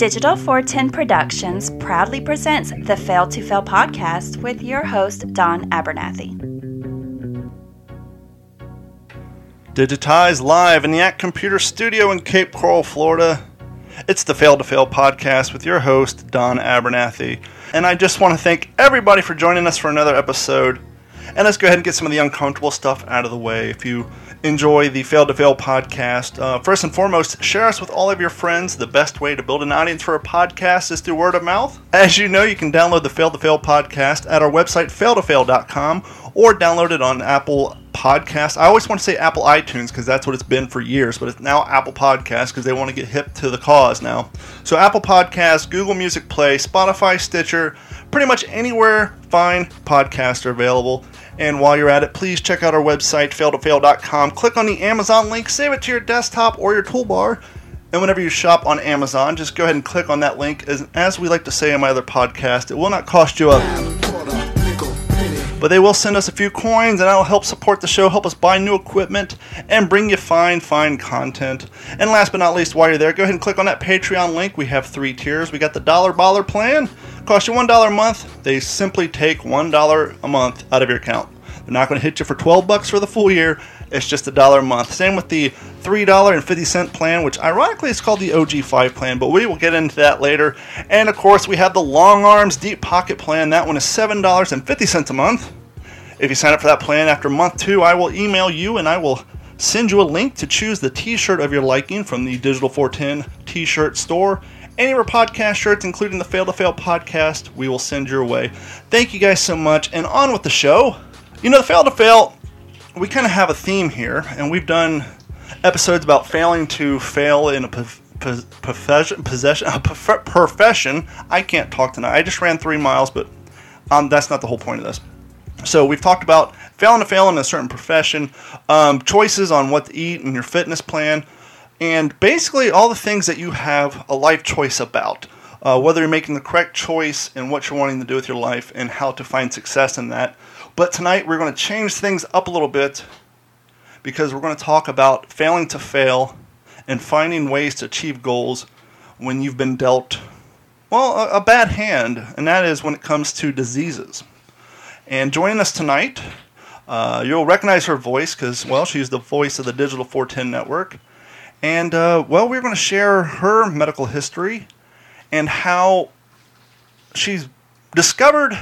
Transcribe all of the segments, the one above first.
Digital 410 Productions proudly presents the Fail to Fail podcast with your host, Don Abernathy. Digitized live in the Act Computer Studio in Cape Coral, Florida. It's the Fail to Fail podcast with your host, Don Abernathy. And I just want to thank everybody for joining us for another episode. And let's go ahead and get some of the uncomfortable stuff out of the way. If you enjoy the Fail to Fail podcast, uh, first and foremost, share us with all of your friends. The best way to build an audience for a podcast is through word of mouth. As you know, you can download the Fail to Fail podcast at our website, failtofail.com, or download it on Apple Podcast. I always want to say Apple iTunes because that's what it's been for years, but it's now Apple Podcast because they want to get hip to the cause now. So Apple Podcast, Google Music Play, Spotify, Stitcher, pretty much anywhere fine podcasts are available. And while you're at it, please check out our website, failtofail.com. Click on the Amazon link, save it to your desktop or your toolbar. And whenever you shop on Amazon, just go ahead and click on that link. As, as we like to say in my other podcast, it will not cost you a but they will send us a few coins and that'll help support the show, help us buy new equipment, and bring you fine, fine content. And last but not least, while you're there, go ahead and click on that Patreon link. We have three tiers. We got the dollar baller plan, cost you one dollar a month. They simply take one dollar a month out of your account. They're not going to hit you for 12 bucks for the full year. It's just a dollar a month. Same with the $3.50 plan, which ironically is called the OG5 plan, but we will get into that later. And of course, we have the Long Arms Deep Pocket plan. That one is $7.50 a month. If you sign up for that plan after month two, I will email you and I will send you a link to choose the t shirt of your liking from the Digital 410 t shirt store. Any of our podcast shirts, including the Fail to Fail podcast, we will send your way. Thank you guys so much, and on with the show. You know, the Fail to Fail we kind of have a theme here, and we've done episodes about failing to fail in a profession. Possession, a profession. I can't talk tonight. I just ran three miles, but um, that's not the whole point of this. So we've talked about failing to fail in a certain profession, um, choices on what to eat and your fitness plan, and basically all the things that you have a life choice about. Uh, whether you're making the correct choice and what you're wanting to do with your life and how to find success in that. But tonight we're going to change things up a little bit because we're going to talk about failing to fail and finding ways to achieve goals when you've been dealt, well, a, a bad hand, and that is when it comes to diseases. And joining us tonight, uh, you'll recognize her voice because, well, she's the voice of the Digital 410 Network. And, uh, well, we're going to share her medical history and how she's discovered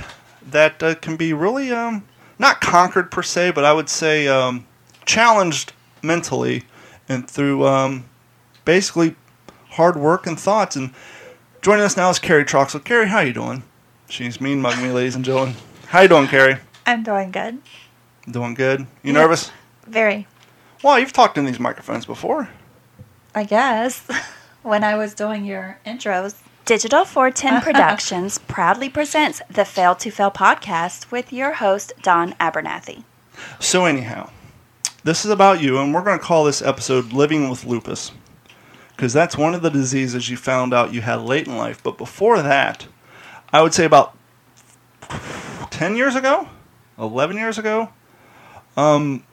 that uh, can be really um, not conquered per se, but I would say um, challenged mentally and through um, basically hard work and thoughts. And joining us now is Carrie Troxel. Carrie, how you doing? She's mean mugging me, ladies and gentlemen. How you doing, Carrie? I'm doing good. Doing good. You yeah, nervous? Very. Well, you've talked in these microphones before. I guess. when I was doing your intros. Digital 410 Productions proudly presents the Fail to Fail podcast with your host, Don Abernathy. So, anyhow, this is about you, and we're going to call this episode Living with Lupus because that's one of the diseases you found out you had late in life. But before that, I would say about 10 years ago, 11 years ago, um,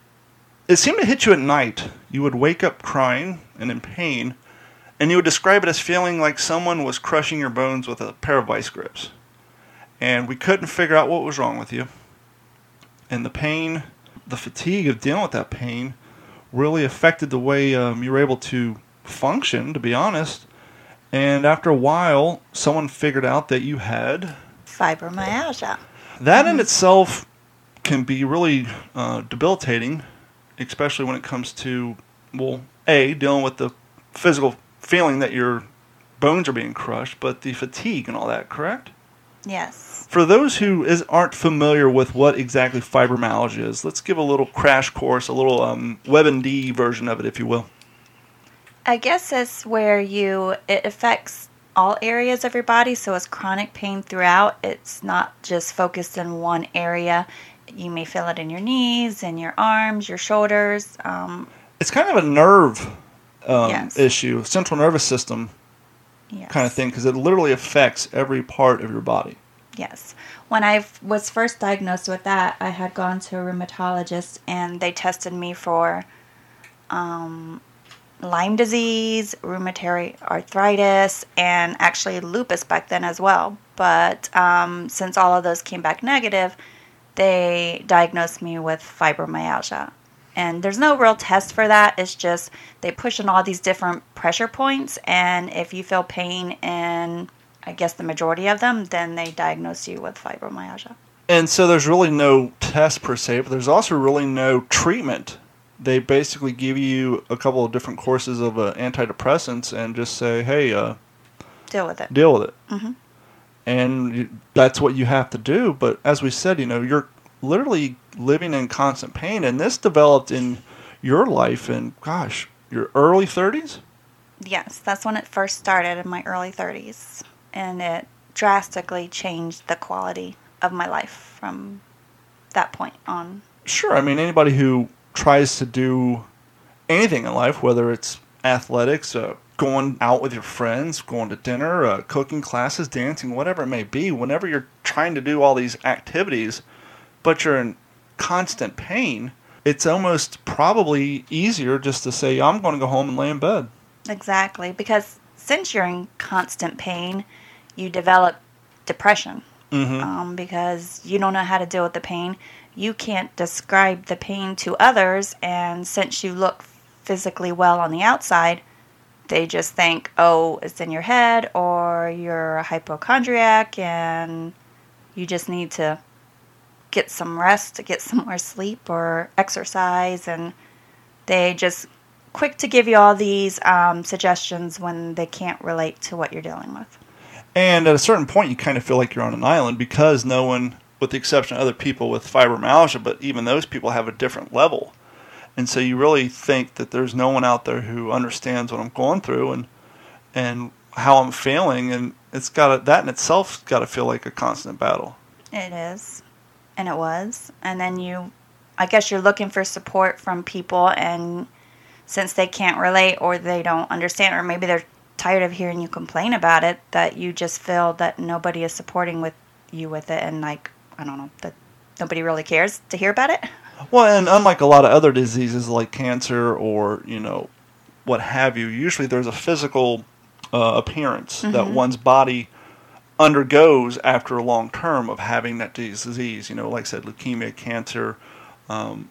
it seemed to hit you at night. You would wake up crying and in pain and you would describe it as feeling like someone was crushing your bones with a pair of vice grips. And we couldn't figure out what was wrong with you. And the pain, the fatigue of dealing with that pain, really affected the way um, you were able to function, to be honest. And after a while, someone figured out that you had fibromyalgia. That mm-hmm. in itself can be really uh, debilitating, especially when it comes to, well, A, dealing with the physical feeling that your bones are being crushed, but the fatigue and all that, correct? Yes. For those who is, aren't familiar with what exactly fibromyalgia is, let's give a little crash course, a little um, WebMD version of it, if you will. I guess it's where you it affects all areas of your body, so it's chronic pain throughout. It's not just focused in one area. You may feel it in your knees, in your arms, your shoulders. Um, it's kind of a nerve um, yes. issue, central nervous system yes. kind of thing, because it literally affects every part of your body. Yes. When I was first diagnosed with that, I had gone to a rheumatologist and they tested me for um, Lyme disease, rheumatoid arthritis, and actually lupus back then as well. But um, since all of those came back negative, they diagnosed me with fibromyalgia. And there's no real test for that. It's just they push in all these different pressure points, and if you feel pain in, I guess, the majority of them, then they diagnose you with fibromyalgia. And so there's really no test per se, but there's also really no treatment. They basically give you a couple of different courses of uh, antidepressants and just say, hey, uh, Deal with it. deal with it. hmm and you, that's what you have to do. But as we said, you know, you're literally living in constant pain, and this developed in your life in, gosh, your early 30s. Yes, that's when it first started in my early 30s. And it drastically changed the quality of my life from that point on. Sure, I mean anybody who tries to do anything in life, whether it's athletics, uh, going out with your friends, going to dinner, uh, cooking classes, dancing, whatever it may be, whenever you're trying to do all these activities, but you're in constant pain, it's almost probably easier just to say, I'm going to go home and lay in bed. Exactly, because since you're in constant pain, you develop depression Mm-hmm. um, because you don't know how to deal with the pain. You can't describe the pain to others, and since you look physically well on the outside, they just think, oh, it's in your head, or you're a hypochondriac, and you just need to get some rest, to get some more sleep, or exercise, and they just quick to give you all these um, suggestions when they can't relate to what you're dealing with. And at a certain point, you kind of feel like you're on an island because no one, with the exception of other people with fibromyalgia, but even those people have a different level. And so you really think that there's no one out there who understands what I'm going through and and how I'm feeling, and it's got to, that in itself got to feel like a constant battle. It is. And it was. And then you, I guess you're looking for support from people, and since they can't relate or they don't understand, or maybe they're tired of hearing you complain about it, that you just feel that nobody is supporting with you with it, and like, I don't know, that nobody really cares to hear about it. Well, and unlike a lot of other diseases like cancer or you know what have you, usually there's a physical uh, appearance that one's body undergoes after a long term of having that disease. You know, like I said, leukemia, cancer, um,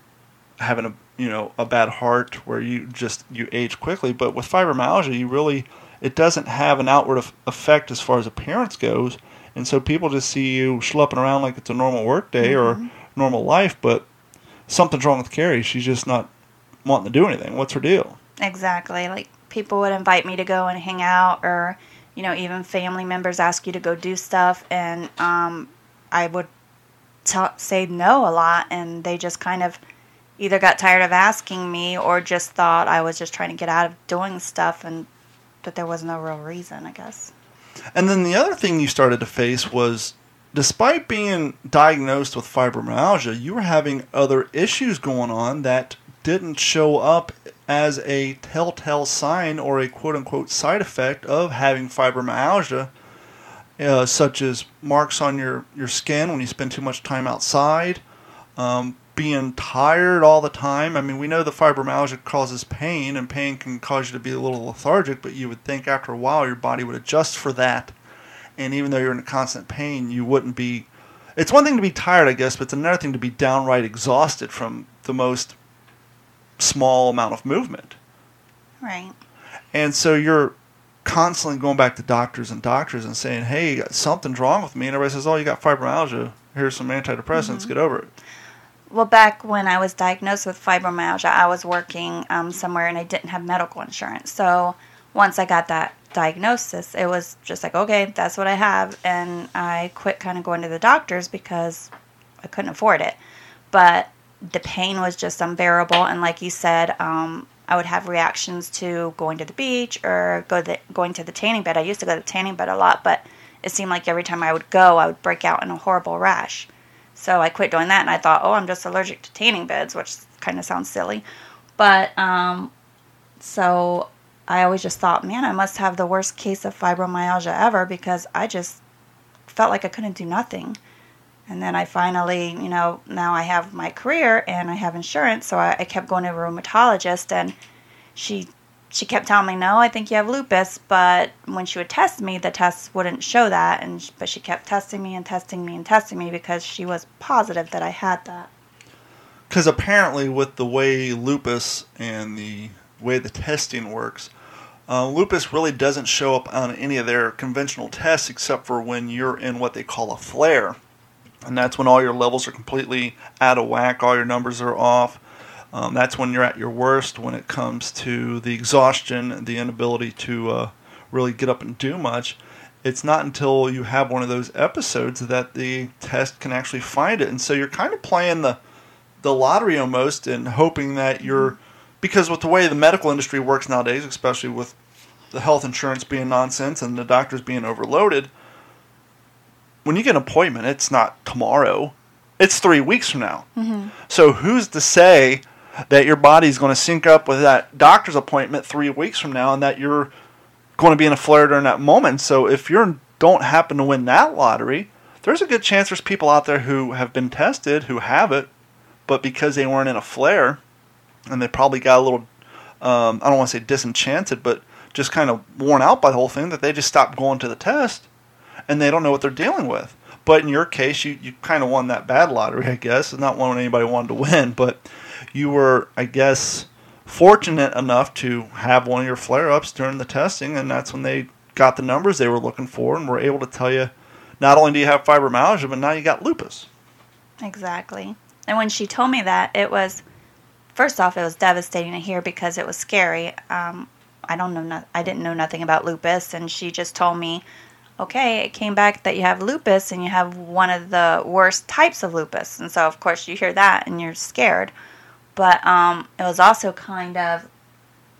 having a you know a bad heart where you just you age quickly. But with fibromyalgia, you really it doesn't have an outward eff- effect as far as appearance goes, and so people just see you schlepping around like it's a normal work day or normal life, but something's wrong with Carrie. She's just not wanting to do anything. What's her deal? Exactly. Like people would invite me to go and hang out, or you know, even family members ask you to go do stuff, and um, I would t- say no a lot, and they just kind of either got tired of asking me or just thought I was just trying to get out of doing stuff, and that there was no real reason, I guess. And then the other thing you started to face was despite being diagnosed with fibromyalgia, you were having other issues going on that didn't show up as a telltale sign or a quote unquote side effect of having fibromyalgia, uh, such as marks on your, your skin when you spend too much time outside, um, being tired all the time. I mean, we know the fibromyalgia causes pain, and pain can cause you to be a little lethargic, but you would think after a while your body would adjust for that. And even though you're in constant pain, you wouldn't be. It's one thing to be tired, I guess, but it's another thing to be downright exhausted from the most small amount of movement. Right. And so you're constantly going back to doctors and doctors and saying, hey, something's wrong with me. And everybody says, oh, you got fibromyalgia. Here's some antidepressants. Get over it. Well, back when I was diagnosed with fibromyalgia, I was working um, somewhere and I didn't have medical insurance. So once I got that diagnosis, it was just like, okay, that's what I have. And I quit kind of going to the doctors because I couldn't afford it. But the pain was just unbearable. And like you said, um, I would have reactions to going to the beach or go the, going to the tanning bed. I used to go to the tanning bed a lot, but it seemed like every time I would go, I would break out in a horrible rash. So I quit doing that, and I thought, oh, I'm just allergic to tanning beds, which kind of sounds silly. But um, so I always just thought, man, I must have the worst case of fibromyalgia ever because I just felt like I couldn't do nothing. And then I finally, you know, now I have my career and I have insurance, so I, I kept going to a rheumatologist, and she she kept telling me, "No, I think you have lupus." But when she would test me, the tests wouldn't show that. And but she kept testing me and testing me and testing me because she was positive that I had that. Because apparently, with the way lupus and the way the testing works, uh, lupus really doesn't show up on any of their conventional tests except for when you're in what they call a flare. And that's when all your levels are completely out of whack, all your numbers are off. Um, that's when you're at your worst when it comes to the exhaustion, the inability to uh, really get up and do much. It's not until you have one of those episodes that the test can actually find it. And so you're kind of playing the the lottery almost and hoping that you're because with the way the medical industry works nowadays, especially with the health insurance being nonsense and the doctors being overloaded, when you get an appointment, it's not tomorrow. It's three weeks from now. Mm-hmm. So who's to say that your body's going to sync up with that doctor's appointment three weeks from now and that you're going to be in a flare during that moment? So if you don't happen to win that lottery, there's a good chance there's people out there who have been tested who have it, but because they weren't in a flare and they probably got a little, um, I don't want to say disenchanted, but just kind of worn out by the whole thing that they just stopped going to the test and they don't know what they're dealing with. But in your case, you, you kind of won that bad lottery, I guess. It's not one anybody wanted to win, but you were, I guess, fortunate enough to have one of your flare ups during the testing, and that's when they got the numbers they were looking for and were able to tell you not only do you have fibromyalgia, but now you got lupus. Exactly. And when she told me that, it was first off, it was devastating to hear because it was scary. Um, I don't know, no, I didn't know nothing about lupus, and she just told me, okay, it came back that you have lupus and you have one of the worst types of lupus, and so of course you hear that and you're scared. But um, it was also kind of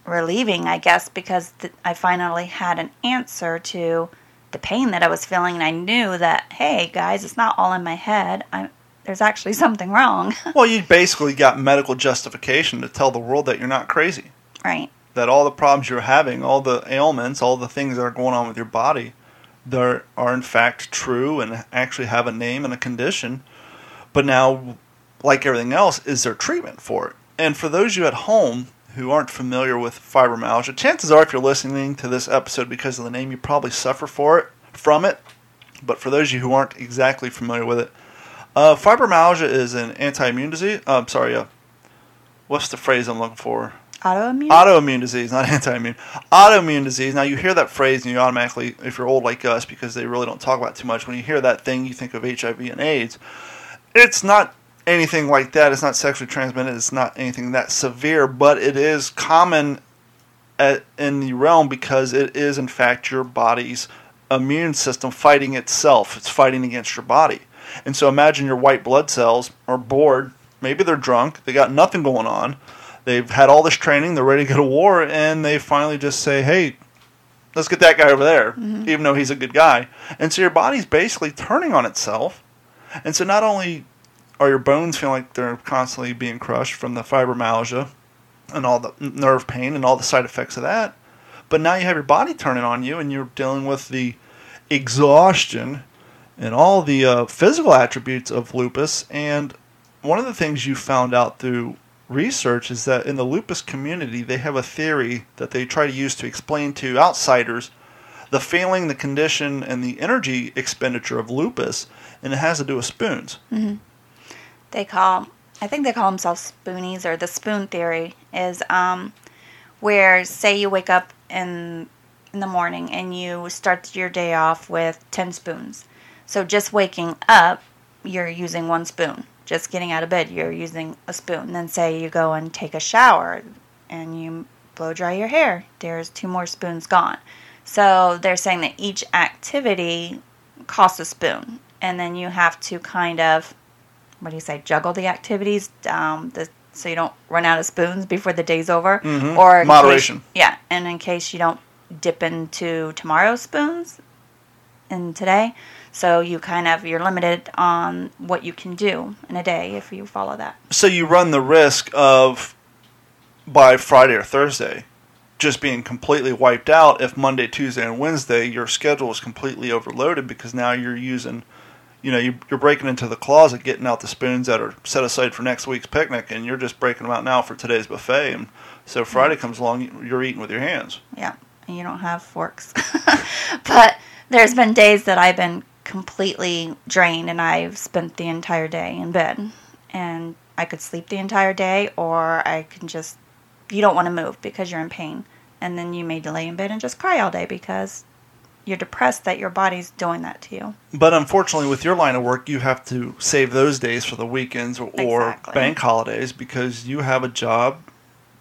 relieving, I guess, because th- I finally had an answer to the pain that I was feeling, and I knew that, hey, guys, it's not all in my head. I'm, there's actually something wrong. well, you basically got medical justification to tell the world that you're not crazy. Right. That all the problems you're having, all the ailments, all the things that are going on with your body, there are in fact true and actually have a name and a condition. But now like everything else, is there treatment for it? And for those of you at home who aren't familiar with fibromyalgia, chances are if you're listening to this episode because of the name, you probably suffer for it from it. But for those of you who aren't exactly familiar with it, uh, fibromyalgia is an anti-immune disease. Uh, I'm sorry, uh, what's the phrase I'm looking for? Autoimmune. Autoimmune disease, not anti-immune. Autoimmune disease. Now you hear that phrase and you automatically, if you're old like us, because they really don't talk about too much. When you hear that thing, you think of HIV and AIDS. It's not anything like that. It's not sexually transmitted. It's not anything that severe, but it is common at, in the realm because it is, in fact, your body's immune system fighting itself. It's fighting against your body. And so imagine your white blood cells are bored. Maybe they're drunk. They got nothing going on. They've had all this training. They're ready to go to war. And they finally just say, hey, let's get that guy over there, mm-hmm. even though he's a good guy. And so your body's basically turning on itself. And so not only are your bones feeling like they're constantly being crushed from the fibromyalgia and all the nerve pain and all the side effects of that. But now you have your body turning on you and you're dealing with the exhaustion and all the uh, physical attributes of lupus. And one of the things you found out through research is that in the lupus community, they have a theory that they try to use to explain to outsiders the feeling, the condition, and the energy expenditure of lupus, and it has to do with spoons. Mm-hmm they call I think they call themselves spoonies or the spoon theory is um, where say you wake up in in the morning and you start your day off with 10 spoons. So just waking up, you're using one spoon. Just getting out of bed, you're using a spoon. Then say you go and take a shower and you blow dry your hair. There's two more spoons gone. So they're saying that each activity costs a spoon. And then you have to kind of what do you say, juggle the activities, um, the, so you don't run out of spoons before the day's over, mm-hmm. or moderation. Case, yeah, and in case you don't dip into tomorrow's spoons and today, so you kind of you're limited on what you can do in a day if you follow that. So you run the risk of by Friday or Thursday just being completely wiped out if Monday, Tuesday, and Wednesday your schedule is completely overloaded because now you're using you know, you, are breaking into the closet, getting out the spoons that are set aside for next week's picnic, and you're just breaking them out now for today's buffet. And So Friday comes along, you're eating with your hands. Yeah, and you don't have forks. but there's been days that I've been completely drained and I've spent the entire day in bed. And I could sleep the entire day or I can just you don't want to move because you're in pain. And then you may lay in bed and just cry all day because you're depressed that your body's doing that to you. But unfortunately, with your line of work, you have to save those days for the weekends or, or Exactly. bank holidays because you have a job.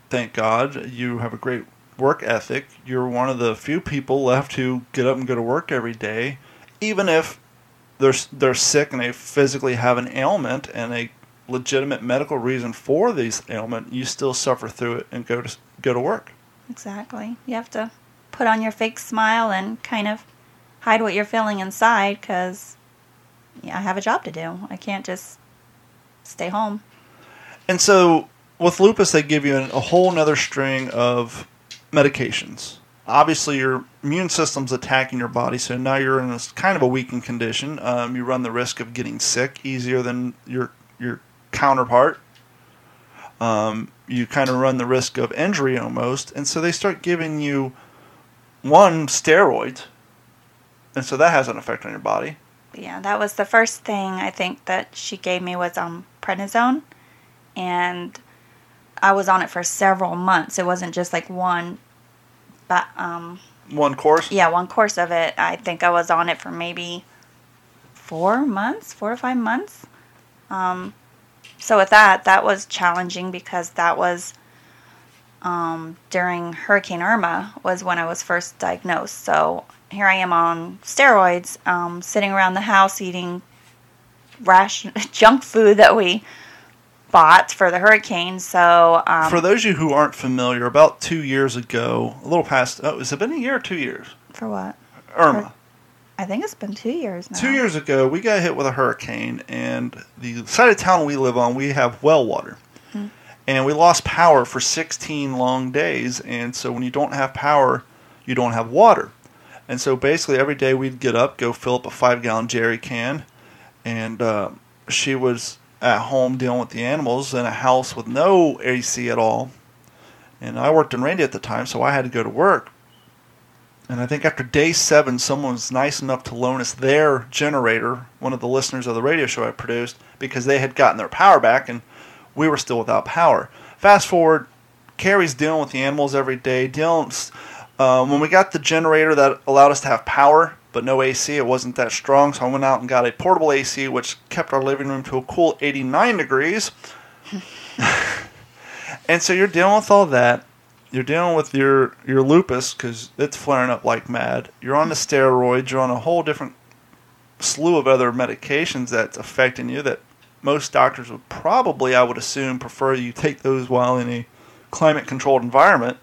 Thank God you have a great work ethic. You're one of the few people left who get up and go to work every day, even if they're they're sick and they physically have an ailment and a legitimate medical reason for this ailment. You still suffer through it and go to go to work. Exactly. You have to put on your fake smile and kind of hide what you're feeling inside because yeah, I have a job to do. I can't just stay home. And so with lupus, they give you an, a whole nother string of medications. Obviously, your immune system's attacking your body, so now you're in this kind of a weakened condition. Um, you run the risk of getting sick easier than your your counterpart. Um, you kind of run the risk of injury almost, and so they start giving you one steroids, and so that has an effect on your body. Yeah, that was the first thing I think that she gave me was um prednisone, and I was on it for several months. It wasn't just like one, but um One course. yeah, one course of it. I think I was on it for maybe four months, four or five months. Um, so with that, that was challenging because that was um, during Hurricane Irma was when I was first diagnosed. So here I am on steroids, um, sitting around the house eating ration junk food that we for the hurricane. So um, For those of you who aren't familiar, about two years ago, a little past, oh, has it been a year or two years? for what? Irma. I think it's been two years now. Two years ago, we got hit with a hurricane, and the side of town we live on, we have well water. And we lost power for 16 long days, and so when you don't have power, you don't have water. And so basically, every day we'd get up, go fill up a five gallon jerry can, and uh, she was at home dealing with the animals in a house with no AC at all. And I worked in Randy at the time, so I had to go to work. And I think after day seven, someone was nice enough to loan us their generator, one of the listeners of the radio show I produced, because they had gotten their power back and we were still without power. Fast forward, Carrie's dealing with the animals every day. Dealing, um, when we got the generator that allowed us to have power, but no AC, it wasn't that strong, so I went out and got a portable AC, which kept our living room to a cool 89 degrees. and so you're dealing with all that you're dealing with your your lupus because it's flaring up like mad. You're on the steroids. You're on a whole different slew of other medications that's affecting you. That most doctors would probably, I would assume, prefer you take those while in a climate controlled environment.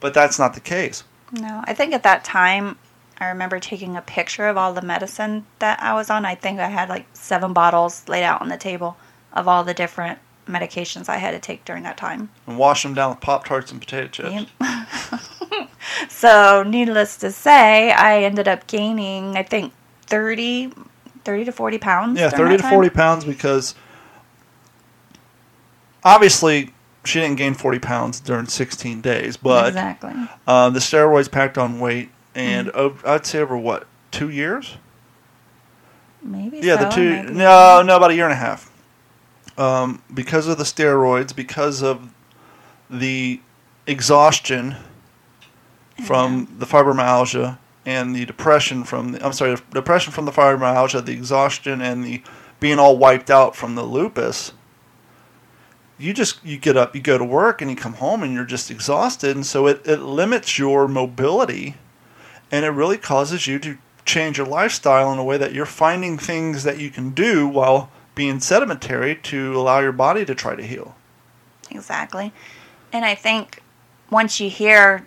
But that's not the case. No, I think at that time, I remember taking a picture of all the medicine that I was on. I think I had like seven bottles laid out on the table of all the different medications I had to take during that time. And wash them down with Pop Tarts and potato chips. Yep. so, needless to say, I ended up gaining, I think, 30, 30 to 40 pounds. Yeah, thirty to time. forty pounds because obviously she didn't gain forty pounds during sixteen days, but exactly. uh, the steroids packed on weight, and Mm-hmm. I'd say over what two years? Maybe Yeah, so, the two. maybe No, no, about a year and a half. Um, because of the steroids, because of the exhaustion from the fibromyalgia and the depression from the, I'm sorry, the depression from the fibromyalgia, the exhaustion, and the being all wiped out from the lupus. You just you get up, you go to work, and you come home, and you're just exhausted, and so it, it limits your mobility, and it really causes you to change your lifestyle in a way that you're finding things that you can do while being sedentary to allow your body to try to heal. Exactly. And I think once you hear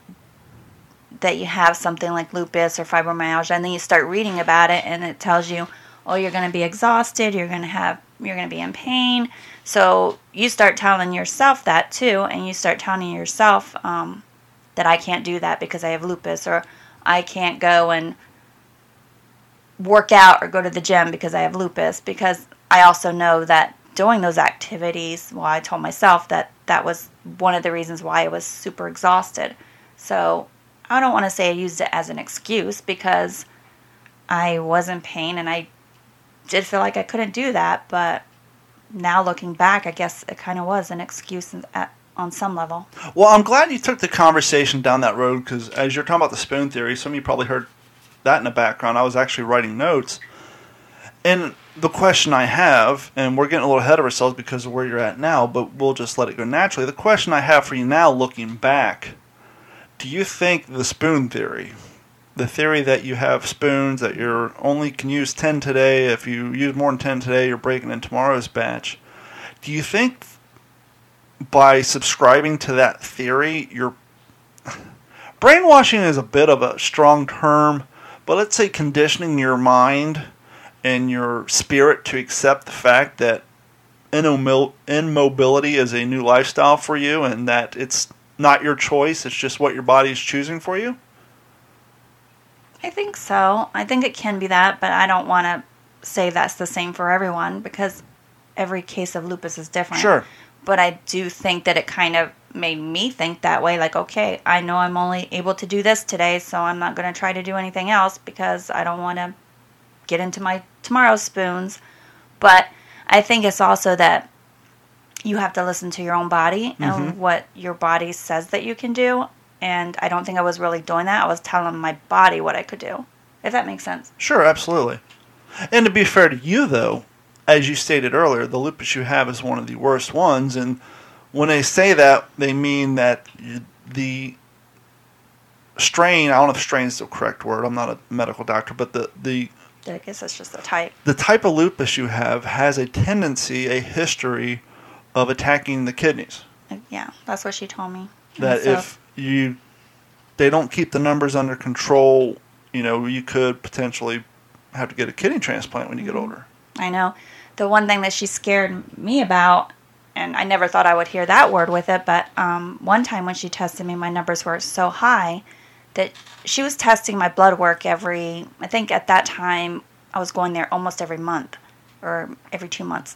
that you have something like lupus or fibromyalgia, and then you start reading about it, and it tells you, oh, you're going to be exhausted, you're going to have, you're going to be in pain. So you start telling yourself that too, and you start telling yourself um, that I can't do that because I have lupus, or I can't go and work out or go to the gym because I have lupus. Because I also know that doing those activities, well, I told myself that that was one of the reasons why I was super exhausted. So I don't want to say I used it as an excuse because I was in pain and I did feel like I couldn't do that. But now looking back, I guess it kind of was an excuse at, on some level. Well, I'm glad you took the conversation down that road because as you're talking about the spoon theory, some of you probably heard that in the background. I was actually writing notes. And the question I have, and we're getting a little ahead of ourselves because of where you're at now, but we'll just let it go naturally. The question I have for you now, looking back, do you think the spoon theory, the theory that you have spoons that you only can use 10 today, if you use more than 10 today, you're breaking in tomorrow's batch, do you think by subscribing to that theory, you're brainwashing is a bit of a strong term, but let's say conditioning your mind and your spirit to accept the fact that immobility is a new lifestyle for you and that it's not your choice, it's just what your body is choosing for you? I think so. I think it can be that, but I don't want to say that's the same for everyone because every case of lupus is different. Sure. But I do think that it kind of made me think that way like, okay, I know I'm only able to do this today, so I'm not going to try to do anything else because I don't want to get into my tomorrow's spoons. But I think it's also that you have to listen to your own body and Mhm. what your body says that you can do. And I don't think I was really doing that. I was telling my body what I could do, if that makes sense. Sure, absolutely. And to be fair to you, though, as you stated earlier, the lupus you have is one of the worst ones. And when they say that, they mean that the strain, I don't know if strain is the correct word, I'm not a medical doctor, but the, the, I guess that's just the type. the type of lupus you have has a tendency, a history of attacking the kidneys. Uh, yeah, that's what she told me. that So- if you they don't keep the numbers under control, you know, you could potentially have to get a kidney transplant when you get mm-hmm. older. I know. The one thing that she scared me about, and I never thought I would hear that word with it, but um, one time when she tested me, my numbers were so high that she was testing my blood work every, I think at that time I was going there almost every month or every two months.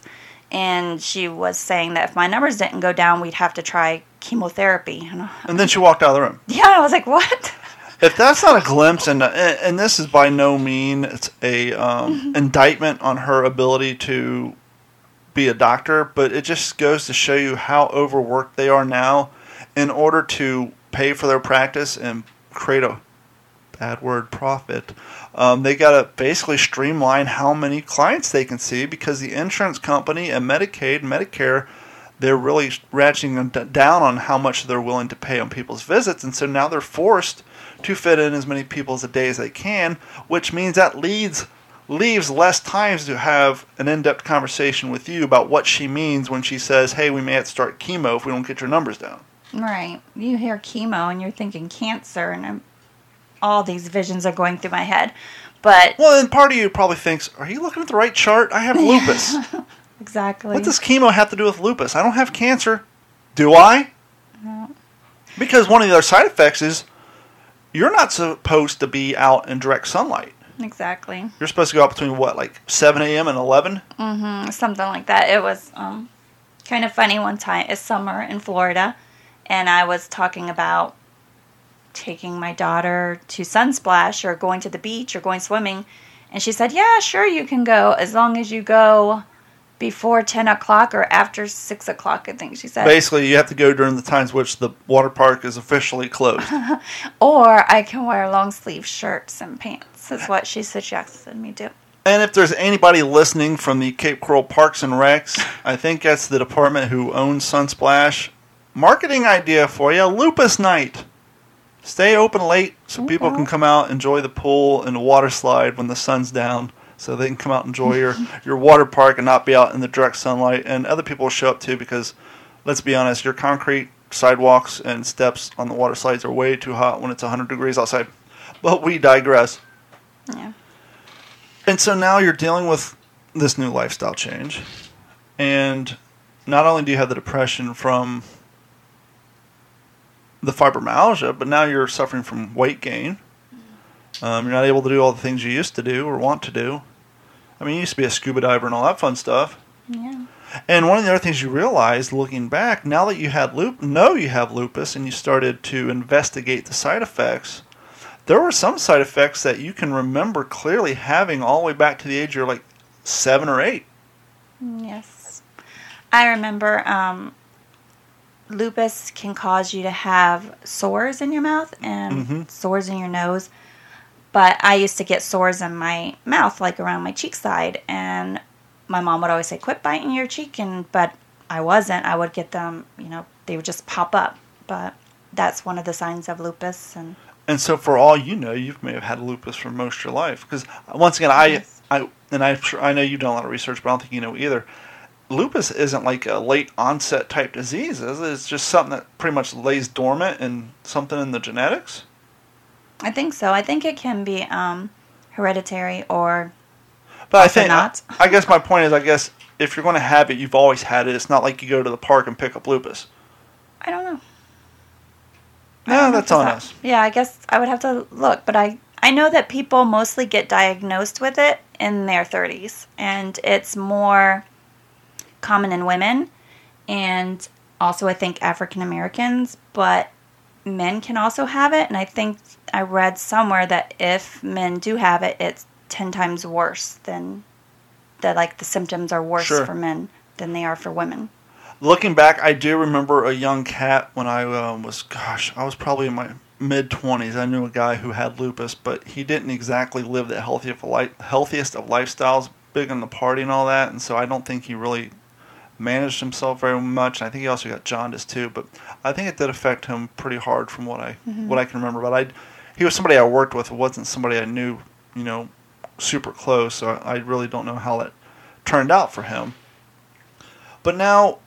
And she was saying that if my numbers didn't go down, we'd have to try chemotherapy. And, And then she walked out of the room. yeah, I was like, what? If that's not a glimpse, and and this is by no means a um, indictment on her ability to be a doctor, but it just goes to show you how overworked they are now in order to pay for their practice and create a bad word profit. Um, they got to basically streamline how many clients they can see because the insurance company and Medicaid, Medicare, they're really ratcheting down on how much they're willing to pay on people's visits, and so now they're forced to fit in as many people as a day as they can, which means that leads leaves less times to have an in-depth conversation with you about what she means when she says, "Hey, we may have to start chemo if we don't get your numbers down." Right. You hear chemo and you're thinking cancer, and I'm, all these visions are going through my head. But Well, then part of you probably thinks, "Are you looking at the right chart? I have lupus. exactly. what does chemo have to do with lupus? I don't have cancer. Do I?" No. Because one of the other side effects is you're not supposed to be out in direct sunlight. Exactly. You're supposed to go out between what, like 7 a.m. and 11? Mm-hmm. Something like that. It was um, kind of funny one time. It's summer in Florida, and I was talking about taking my daughter to Sunsplash or going to the beach or going swimming. And she said, Yeah, sure, you can go as long as you go before 10 o'clock or after 6 o'clock, I think she said. Basically, you have to go during the times which the water park is officially closed. Or I can wear long sleeve shirts and pants, is what she suggested me do. and if there's anybody listening from the Cape Coral Parks and Recs, I think that's the department who owns Sunsplash. Marketing idea for you Lupus Night. Stay open late so people can come out, enjoy the pool and the water slide when the sun's down. So they can come out and enjoy your, your water park and not be out in the direct sunlight. And other people will show up too because, let's be honest, your concrete sidewalks and steps on the water slides are way too hot when it's 100 degrees outside. But we digress. Yeah. And so now you're dealing with this new lifestyle change. And not only do you have the depression from the fibromyalgia, but now you're suffering from weight gain. Um, you're not able to do all the things you used to do or want to do. I mean, you used to be a scuba diver and all that fun stuff. Yeah. And one of the other things you realized looking back, now that you had loop, know you have lupus, and you started to investigate the side effects, there were some side effects that you can remember clearly having all the way back to the age you're like seven or eight. Yes. I remember um, lupus can cause you to have sores in your mouth and Mhm. sores in your nose. But I used to get sores in my mouth, like around my cheek side. And my mom would always say, quit biting your cheek. And, but I wasn't. I would get them, you know, they would just pop up. But that's one of the signs of lupus. And And so, for all you know, you may have had lupus for most of your life. Because once again, I, Yes. I, and I, I know you've done a lot of research, but I don't think you know either. Lupus isn't like a late onset type disease, is it? It's just something that pretty much lays dormant and something in the genetics. I think so. I think it can be um, hereditary or But I think, not. I guess my point is, I guess if you're going to have it, you've always had it. It's not like you go to the park and pick up lupus. I don't know. No, don't that's on that- us. Yeah, I guess I would have to look, but I I know that people mostly get diagnosed with it in their 30s, and it's more common in women, and also I think African Americans, but men can also have it, and I think I read somewhere that if men do have it, it's 10 times worse than that like the symptoms are worse Sure. for men than they are for women. Looking back, I do remember a young cat when I um, was, gosh, I was probably in my mid 20s. I knew a guy who had lupus, but he didn't exactly live the healthiest of, li- healthiest of lifestyles, big on the party and all that. And so I don't think he really managed himself very much. And I think he also got jaundice too. But I think it did affect him pretty hard from what I what I can remember. But I, he was somebody I worked with. It wasn't somebody I knew, you know, super close. So I, I really don't know how that turned out for him. But now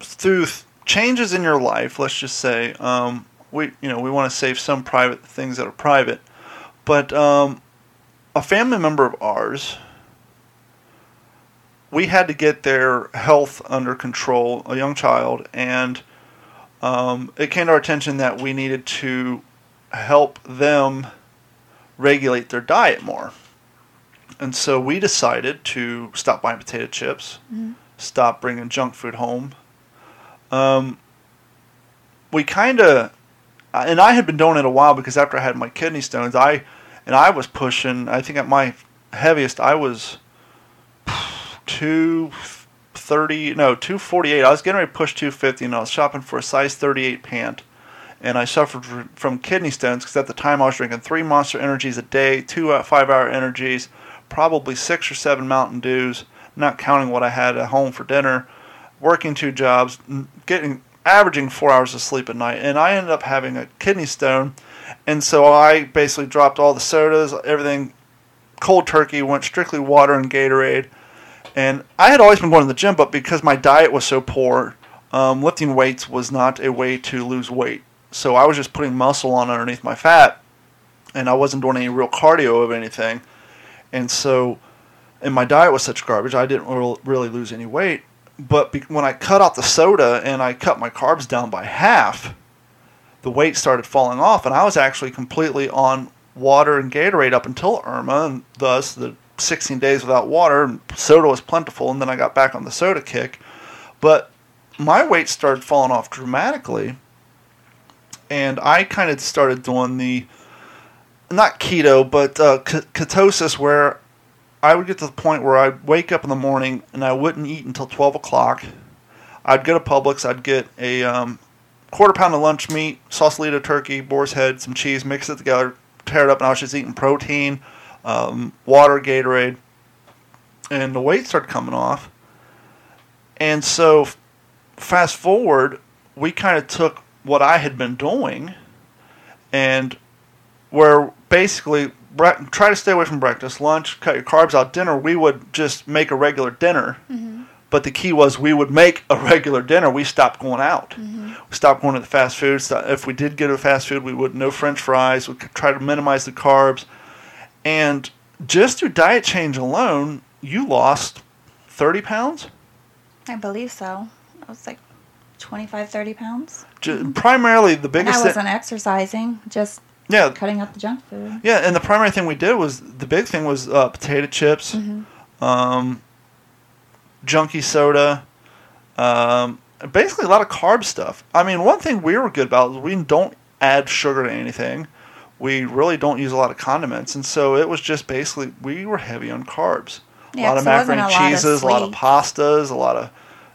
through th- changes in your life, let's just say, um, we you know we want to save some private things that are private, but um, a family member of ours, we had to get their health under control, a young child, and um, it came to our attention that we needed to help them regulate their diet more. And so we decided to stop buying potato chips, stop bringing junk food home, um, we kind of, and I had been doing it a while because after I had my kidney stones, I, and I was pushing. I think at my heaviest, I was two thirty, no, two forty eight. I was getting ready to push two fifty, and I was shopping for a size thirty eight pant. And I suffered from kidney stones because at the time I was drinking three Monster Energies a day, two uh, five-hour energies, probably six or seven Mountain Dews, not counting what I had at home for dinner working two jobs, getting averaging four hours of sleep a night, and I ended up having a kidney stone, and so I basically dropped all the sodas, everything, cold turkey, went strictly water and Gatorade, and I had always been going to the gym, but because my diet was so poor, um, lifting weights was not a way to lose weight, so I was just putting muscle on underneath my fat, and I wasn't doing any real cardio of anything, and so. And my diet was such garbage, I didn't really lose any weight but be- when I cut out the soda and I cut my carbs down by half, the weight started falling off, and I was actually completely on water and Gatorade up until Irma, and thus the 16 days without water. And soda was plentiful, and then I got back on the soda kick. But my weight started falling off dramatically, and I kind of started doing the not keto, but uh, ketosis, where I would get to the point where I'd wake up in the morning and I wouldn't eat until 12 o'clock. I'd go to Publix, I'd get a um, quarter pound of lunch meat, sausalito turkey, boar's head, some cheese, mix it together, tear it up, and I was just eating protein, um, water, Gatorade. And the weight started coming off. And so, fast forward, we kind of took what I had been doing and where basically bre- try to stay away from breakfast, lunch, cut your carbs out. Dinner, we would just make a regular dinner. But the key was we would make a regular dinner. We stopped going out. We stopped going to the fast food. So if we did get a fast food, we would no French fries. We could try to minimize the carbs. And just through diet change alone, you lost thirty pounds. I believe so. I was like 25, 30 pounds. Ju- Primarily, the And biggest I thing, wasn't exercising, just yeah, cutting out the junk food. Yeah, and the primary thing we did was the big thing was uh, potato chips, um, junky soda, um, basically a lot of carb stuff. I mean, one thing we were good about is we don't add sugar to anything. We really don't use a lot of condiments, and so it was just basically we were heavy on carbs. Yeah, a lot of macaroni and cheeses, a lot of pastas, a lot of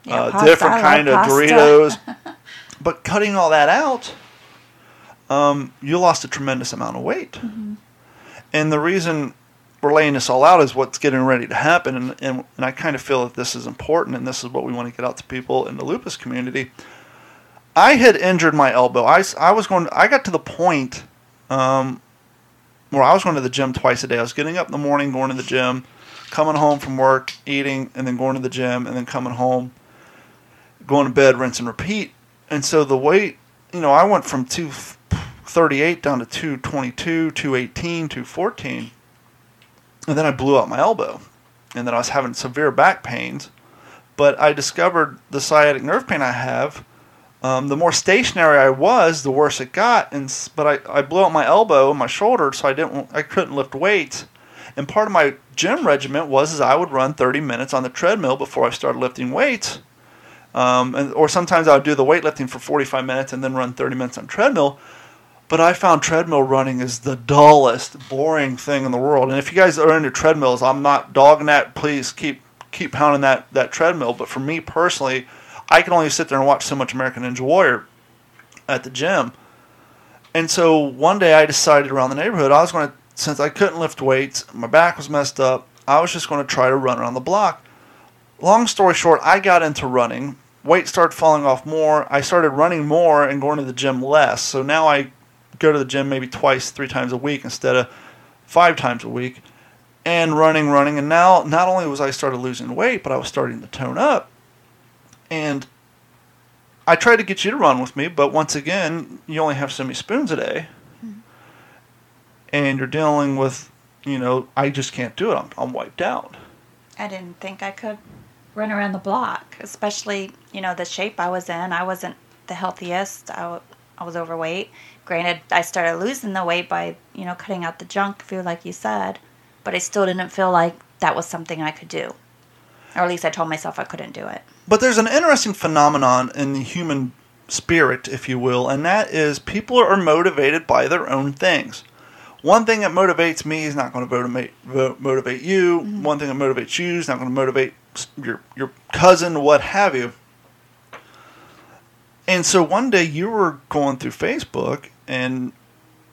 Yeah, uh, pasta, different kind of pasta. Doritos. but cutting all that out, um, you lost a tremendous amount of weight. Mm-hmm. And the reason we're laying this all out is what's getting ready to happen. And, and, and I kind of feel that this is important, and this is what we want to get out to people in the lupus community. I had injured my elbow. I, I was going. I got to the point um, where I was going to the gym twice a day. I was getting up in the morning, going to the gym, coming home from work, eating, and then going to the gym, and then coming home, going to bed, rinse and repeat. And so the weight, you know, I went from 238 down to 222, 218, 214. And then I blew out my elbow. And then I was having severe back pains. But I discovered the sciatic nerve pain I have. Um, the more stationary I was, the worse it got. And but I, I blew out my elbow and my shoulder, so I didn't I couldn't lift weights. And part of my gym regiment was is I would run 30 minutes on the treadmill before I started lifting weights. Um, and, or sometimes I would do the weightlifting for 45 minutes and then run 30 minutes on treadmill. But I found treadmill running is the dullest, boring thing in the world. And if you guys are into treadmills, I'm not dogging that. Please keep keep pounding that that treadmill. But for me personally, I can only sit there and watch so much American Ninja Warrior at the gym. And so one day I decided around the neighborhood I was going to, since I couldn't lift weights, my back was messed up. I was just going to try to run around the block. Long story short, I got into running. Weight started falling off more. I started running more and going to the gym less. So now I go to the gym maybe twice, three times a week instead of five times a week. And running, running, and now not only was I started losing weight, but I was starting to tone up. And I tried to get you to run with me, but once again, you only have so many spoons a day. Hmm. And you're dealing with, you know, I just can't do it. I'm, I'm wiped out. I didn't think I could run around the block, especially, you know, the shape I was in. I wasn't the healthiest. I, w- I was overweight. Granted, I started losing the weight by, you know, cutting out the junk food, like you said, but I still didn't feel like that was something I could do. Or at least I told myself I couldn't do it. But there's an interesting phenomenon in the human spirit, if you will, and that is people are motivated by their own things. One thing that motivates me is not going to motivate motivate you. Mm-hmm. One thing that motivates you is not going to motivate your your cousin, what have you. And so one day you were going through Facebook and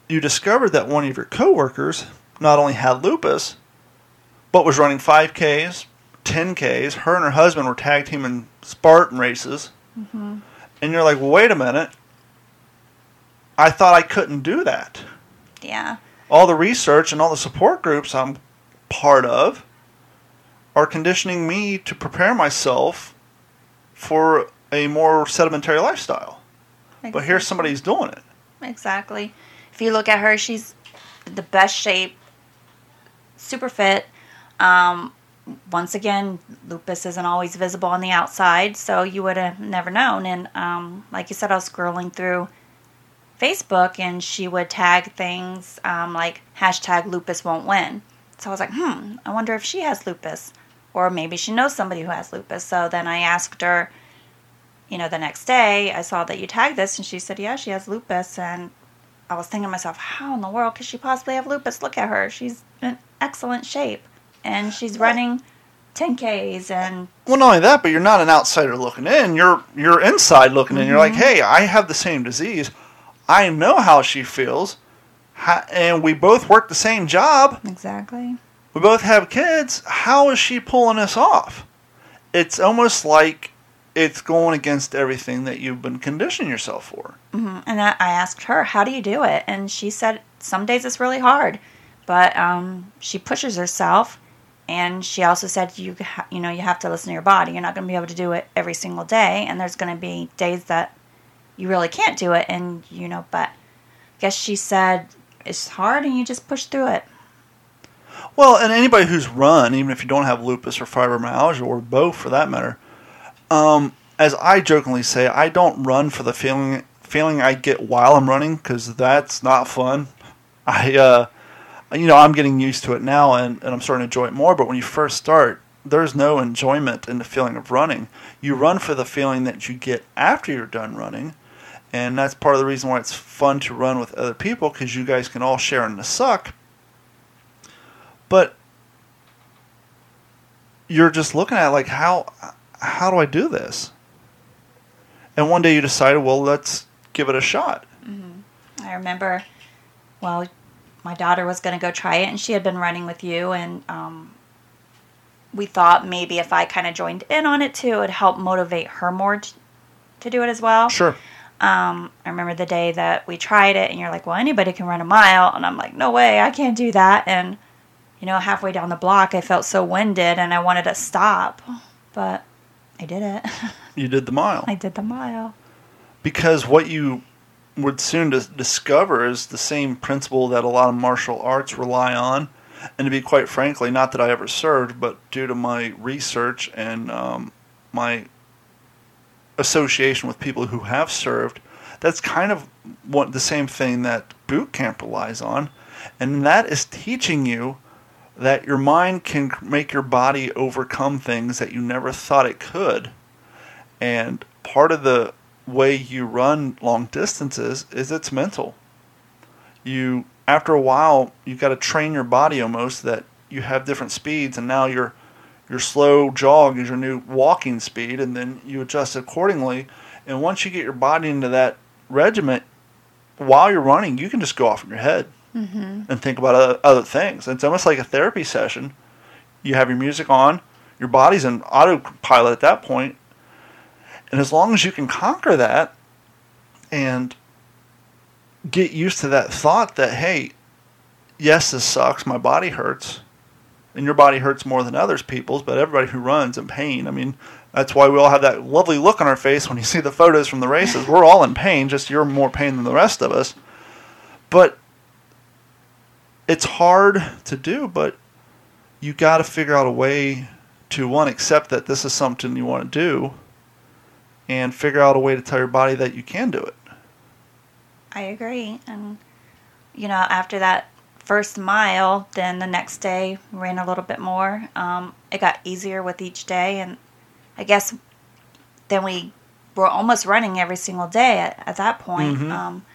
you discovered that one of your coworkers not only had lupus, but was running 5Ks, 10Ks. Her and her husband were tag teaming Spartan races. And you're like, wait a minute. I thought I couldn't do that. Yeah. All the research and all the support groups I'm part of are conditioning me to prepare myself for a more sedimentary lifestyle. But here's somebody who's doing it. Exactly. If you look at her, she's the best shape, super fit. Um, once again, lupus isn't always visible on the outside, so you would have never known. And um, like you said, I was scrolling through Facebook, and she would tag things um, like hashtag lupus won't win. So I was like, hmm, I wonder if she has lupus, or maybe she knows somebody who has lupus. So then I asked her, you know, the next day, I saw that you tagged this, and she said, yeah, she has lupus. And I was thinking to myself, how in the world could she possibly have lupus? Look at her. She's in excellent shape. And she's running 10Ks and Well, not only that, but you're not an outsider looking in. You're you're inside looking in. You're like, hey, I have the same disease. I know how she feels, and we both work the same job. exactly. We both have kids. How is she pulling this off? It's almost like it's going against everything that you've been conditioning yourself for. And I, I asked her, how do you do it? And she said, some days it's really hard, but um, she pushes herself. And she also said, you ha- you know, you have to listen to your body. You're not going to be able to do it every single day, and there's going to be days that you really can't do it. And you know, but I guess she said it's hard, and you just push through it. Well, and anybody who's run, even if you don't have lupus or fibromyalgia or both for that matter, um, as I jokingly say, I don't run for the feeling feeling I get while I'm running because that's not fun. I, uh, you know, I'm getting used to it now and, and I'm starting to enjoy it more. But when you first start, there's no enjoyment in the feeling of running. You run for the feeling that you get after you're done running. And that's part of the reason why it's fun to run with other people because you guys can all share in the suck. But you're just looking at like how how do I do this? And one day you decided, well, let's give it a shot. Mm-hmm. I remember, well, my daughter was going to go try it, and she had been running with you, and um, we thought maybe if I kind of joined in on it too, it would help motivate her more t- to do it as well. Sure. Um, I remember the day that we tried it, and you're like, well, anybody can run a mile. And I'm like, no way, I can't do that. And, you know, halfway down the block, I felt so winded and I wanted to stop. But I did it. You did the mile. I did the mile. because what you would soon dis- discover is the same principle that a lot of martial arts rely on. And to be quite frankly, not that I ever served, but due to my research and um, my association with people who have served, that's kind of what the same thing that boot camp relies on, and that is teaching you that your mind can make your body overcome things that you never thought it could. And part of the way you run long distances is it's mental. You after a while you've got to train your body almost that you have different speeds and now your your slow jog is your new walking speed and then you adjust accordingly. And once you get your body into that regiment while you're running you can just go off in your head mm-hmm. and think about other, other things. It's almost like a therapy session. You have your music on your body's in autopilot at that point and as long as you can conquer that and get used to that thought that, hey, yes, this sucks, my body hurts, and your body hurts more than others people's, but everybody who runs in pain. I mean, that's why we all have that lovely look on our face when you see the photos from the races. We're all in pain, just you're more pain than the rest of us. But it's hard to do, but you got to figure out a way to one accept that this is something you want to do and figure out a way to tell your body that you can do it. I agree. And, you know, after that first mile, then the next day ran a little bit more. Um, it got easier with each day. And I guess then we were almost running every single day at, at that point. Mhm. Um,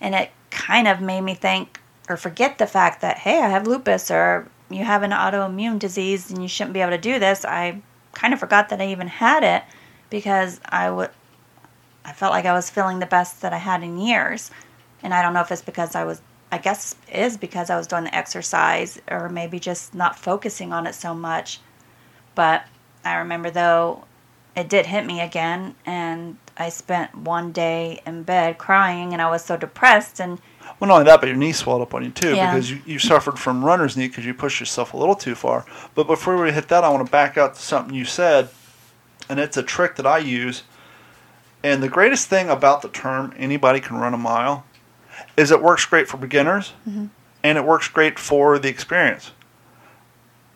and it kind of made me think or forget the fact that, hey, I have lupus or you have an autoimmune disease and you shouldn't be able to do this. I kind of forgot that I even had it because I would I felt like I was feeling the best that I had in years. And I don't know if it's because I was, I guess it is because I was doing the exercise or maybe just not focusing on it so much. But I remember though, it did hit me again. And I spent one day in bed crying and I was so depressed. And Well, not only that, but your knee swelled up on you too Yeah. because you, you suffered from runner's knee because you pushed yourself a little too far. But before we hit that, I want to back out to something you said, and it's a trick that I use. And the greatest thing about the term anybody can run a mile is it works great for beginners mm-hmm. and it works great for the experience.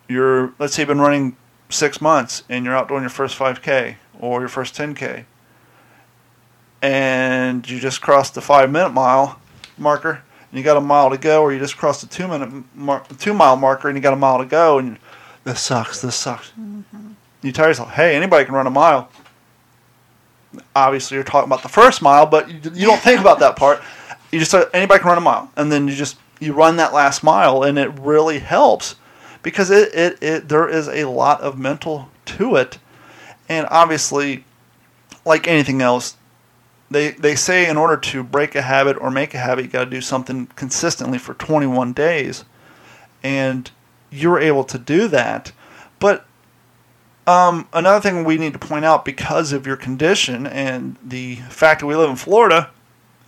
You're, let's say, you've been running six months and you're out doing your first 5K or your first 10K, and you just crossed the five minute mile marker and you got a mile to go, or you just crossed the two minute mar- two mile marker and you got a mile to go, and this sucks, this sucks. Mm-hmm. You tell yourself, hey, anybody can run a mile. Obviously, you're talking about the first mile, but you, you don't think about that part. You just anybody can run a mile, and then you just you run that last mile, and it really helps because it, it, it there is a lot of mental to it, and obviously, like anything else, they they say in order to break a habit or make a habit, you got to do something consistently for 21 days, and you're able to do that. But um, another thing we need to point out because of your condition and the fact that we live in Florida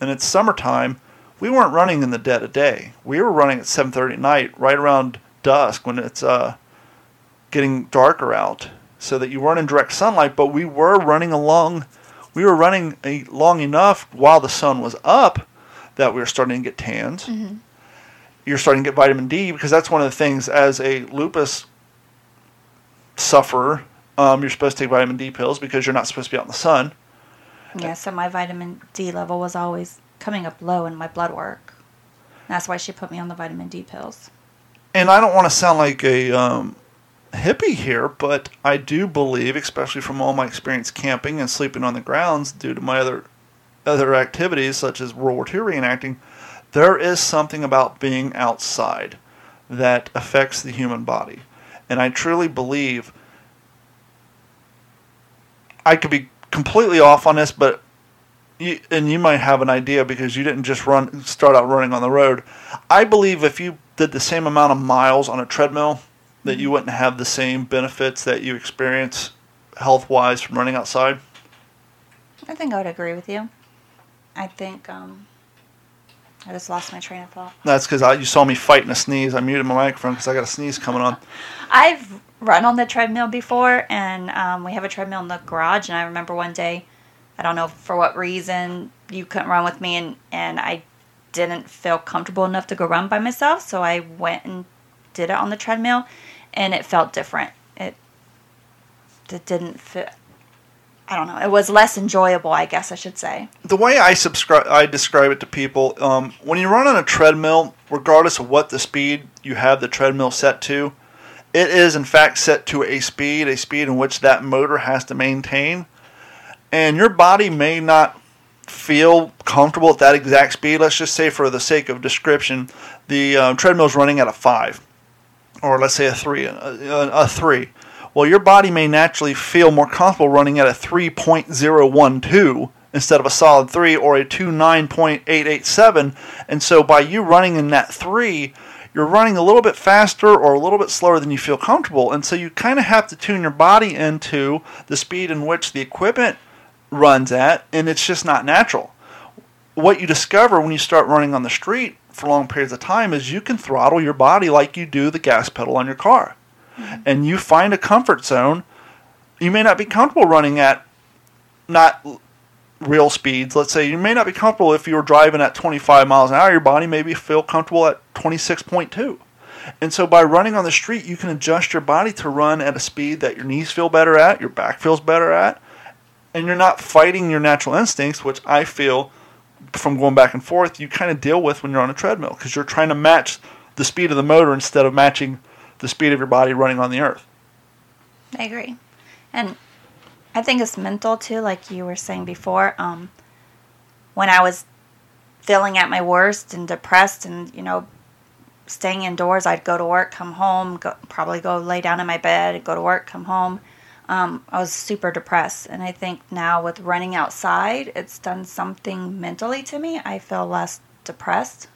and it's summertime, we weren't running in the dead of day. We were running at 7:30 at night, right around dusk when it's uh, getting darker out, so that you weren't in direct sunlight. But we were running along. We were running a, long enough while the sun was up that we were starting to get tans. You're starting to get vitamin D because that's one of the things as a lupus sufferer. Um, you're supposed to take vitamin D pills because you're not supposed to be out in the sun. yeah, so my vitamin D level was always coming up low in my blood work. That's why she put me on the vitamin D pills. and I don't want to sound like a um, hippie here, but I do believe, especially from all my experience camping and sleeping on the grounds due to my other other activities such as World War II reenacting, there is something about being outside that affects the human body. And I truly believe I could be completely off on this, but you, and you might have an idea because you didn't just run start out running on the road. I believe if you did the same amount of miles on a treadmill, that you wouldn't have the same benefits that you experience health wise from running outside. I think I would agree with you. I think um, I just lost my train of thought. That's because you saw me fighting a sneeze. I muted my microphone because I got a sneeze coming on. I've run on the treadmill before, and um, we have a treadmill in the garage. And I remember one day, I don't know for what reason, you couldn't run with me, and, and I didn't feel comfortable enough to go run by myself. So I went and did it on the treadmill, and it felt different. It, it didn't fit. I don't know. It was less enjoyable, I guess I should say. The way I subscribe, I describe it to people, um, when you run on a treadmill, regardless of what the speed you have the treadmill set to, it is in fact set to a speed, a speed in which that motor has to maintain, and your body may not feel comfortable at that exact speed. Let's just say, for the sake of description, the um, treadmill is running at a five, or let's say a three, a, a, a three well, your body may naturally feel more comfortable running at a 3.012 instead of a solid 3 or a 29.887. And so by you running in that 3, you're running a little bit faster or a little bit slower than you feel comfortable. And so you kind of have to tune your body into the speed in which the equipment runs at, and it's just not natural. What you discover when you start running on the street for long periods of time is you can throttle your body like you do the gas pedal on your car mm-hmm. and you find a comfort zone, you may not be comfortable running at not real speeds. Let's say you may not be comfortable if you were driving at 25 miles an hour. Your body maybe feel comfortable at 26.2. And so by running on the street, you can adjust your body to run at a speed that your knees feel better at, your back feels better at, and you're not fighting your natural instincts, which I feel from going back and forth, you kind of deal with when you're on a treadmill because you're trying to match the speed of the motor instead of matching the speed of your body running on the earth. I agree. And I think it's mental too, like you were saying before. Um, when I was feeling at my worst and depressed and, you know, staying indoors, I'd go to work, come home, go, probably go lay down in my bed, go to work, come home. Um, I was super depressed. And I think now with running outside, it's done something mentally to me. I feel less depressed,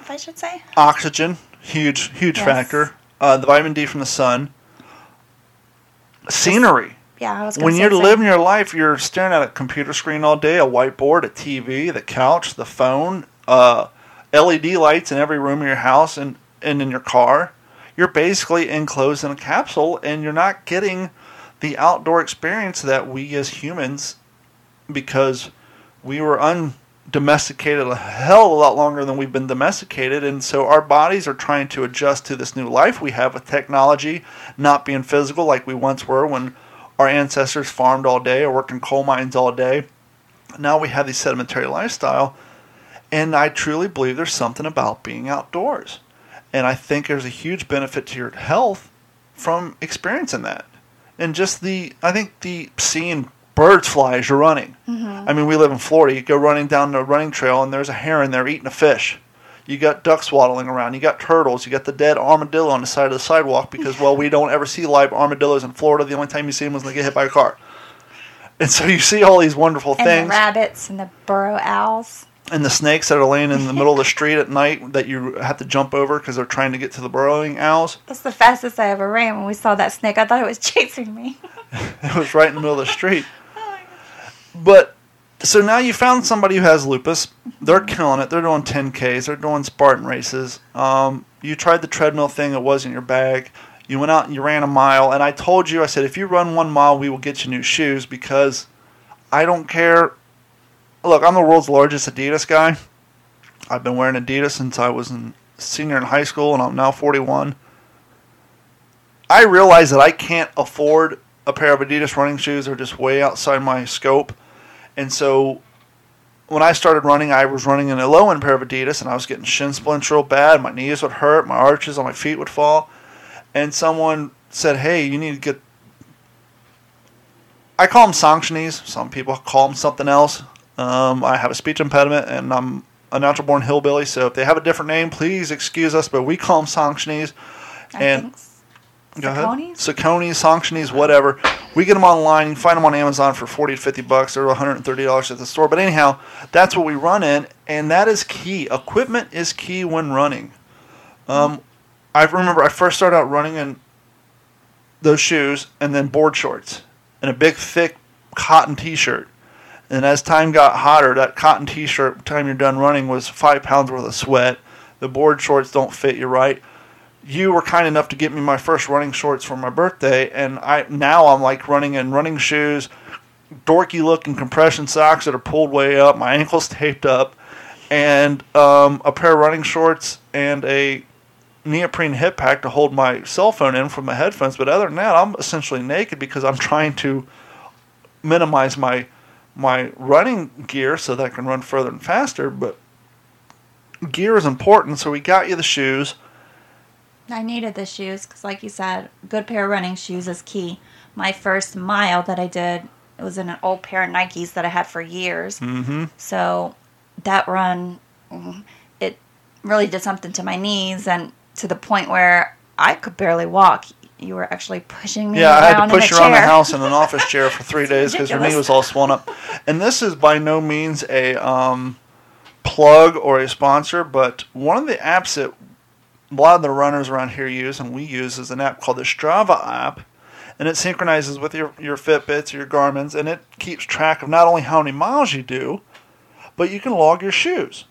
if I should say. Oxygen, huge, huge yes. factor uh, the vitamin D from the sun, scenery. Yeah, I was when you're living your life, you're staring at a computer screen all day, a whiteboard, a TV, the couch, the phone, uh, LED lights in every room of your house and, and in your car. You're basically enclosed in a capsule, and you're not getting the outdoor experience that we as humans, because we were undomesticated a hell of a lot longer than we've been domesticated and so our bodies are trying to adjust to this new life we have with technology not being physical like we once were when our ancestors farmed all day or worked in coal mines all day now we have the sedentary lifestyle and i truly believe there's something about being outdoors and i think there's a huge benefit to your health from experiencing that and just the i think the seeing birds fly as you're running. Mm-hmm. I mean, we live in Florida. You go running down the running trail, and there's a heron there eating a fish. You got ducks waddling around. You got turtles. You got the dead armadillo on the side of the sidewalk because, well, we don't ever see live armadillos in Florida. The only time you see them is when they get hit by a car. And so you see all these wonderful and things. And the rabbits and the burrow owls. And the snakes that are laying in the middle of the street at night that you have to jump over because they're trying to get to the burrowing owls. That's the fastest I ever ran when we saw that snake. I thought it was chasing me. it was right in the middle of the street. Oh but so now you found somebody who has lupus. They're killing it. They're doing 10Ks. They're doing Spartan races. Um, you tried the treadmill thing. It wasn't your bag. You went out and you ran a mile. And I told you, I said, if you run one mile, we will get you new shoes because I don't care. Look, I'm the world's largest Adidas guy. I've been wearing Adidas since I was a senior in high school, and I'm now 41. I realize that I can't afford a pair of Adidas running shoes. They're just way outside my scope and so when I started running, I was running in a low end pair of Adidas and I was getting shin splints real bad. My knees would hurt, my arches on my feet would fall. And someone said, "Hey, you need to get." I call them Saucony's. Some people call them something else. Um, I have a speech impediment, and I'm a natural born hillbilly. So if they have a different name, please excuse us. But we call them. I And- Go ahead. Saucony's, Saucony's, whatever. We get them online. You can find them on Amazon for forty to fifty bucks. They're one hundred and thirty dollars at the store. But anyhow, that's what we run in, and that is key. Equipment is key when running. Um, I remember I first started out running in those shoes and then board shorts and a big thick cotton T-shirt. And as time got hotter, that cotton T-shirt, time you're done running, was five pounds worth of sweat. The board shorts don't fit you right you were kind enough to get me my first running shorts for my birthday, and I now I'm like running in running shoes, dorky looking compression socks that are pulled way up, my ankles taped up, and um, a pair of running shorts and a neoprene hip pack to hold my cell phone in from my headphones. But other than that, I'm essentially naked because I'm trying to minimize my my running gear so that I can run further and faster. But gear is important, so we got you the shoes. I needed the shoes because, like you said, good pair of running shoes is key. My first mile that I did, it was in an old pair of Nikes that I had for years. Mm-hmm. So that run, it really did something to my knees and to the point where I could barely walk. You were actually pushing me Yeah, I had to push in you a around the house in an office chair for three days because your knee was all swollen up. And this is by no means a um, plug or a sponsor, but one of the apps that a lot of the runners around here use and we use is an app called the Strava app. And it synchronizes with your, your Fitbits or your Garmin's, and it keeps track of not only how many miles you do, but you can log your shoes.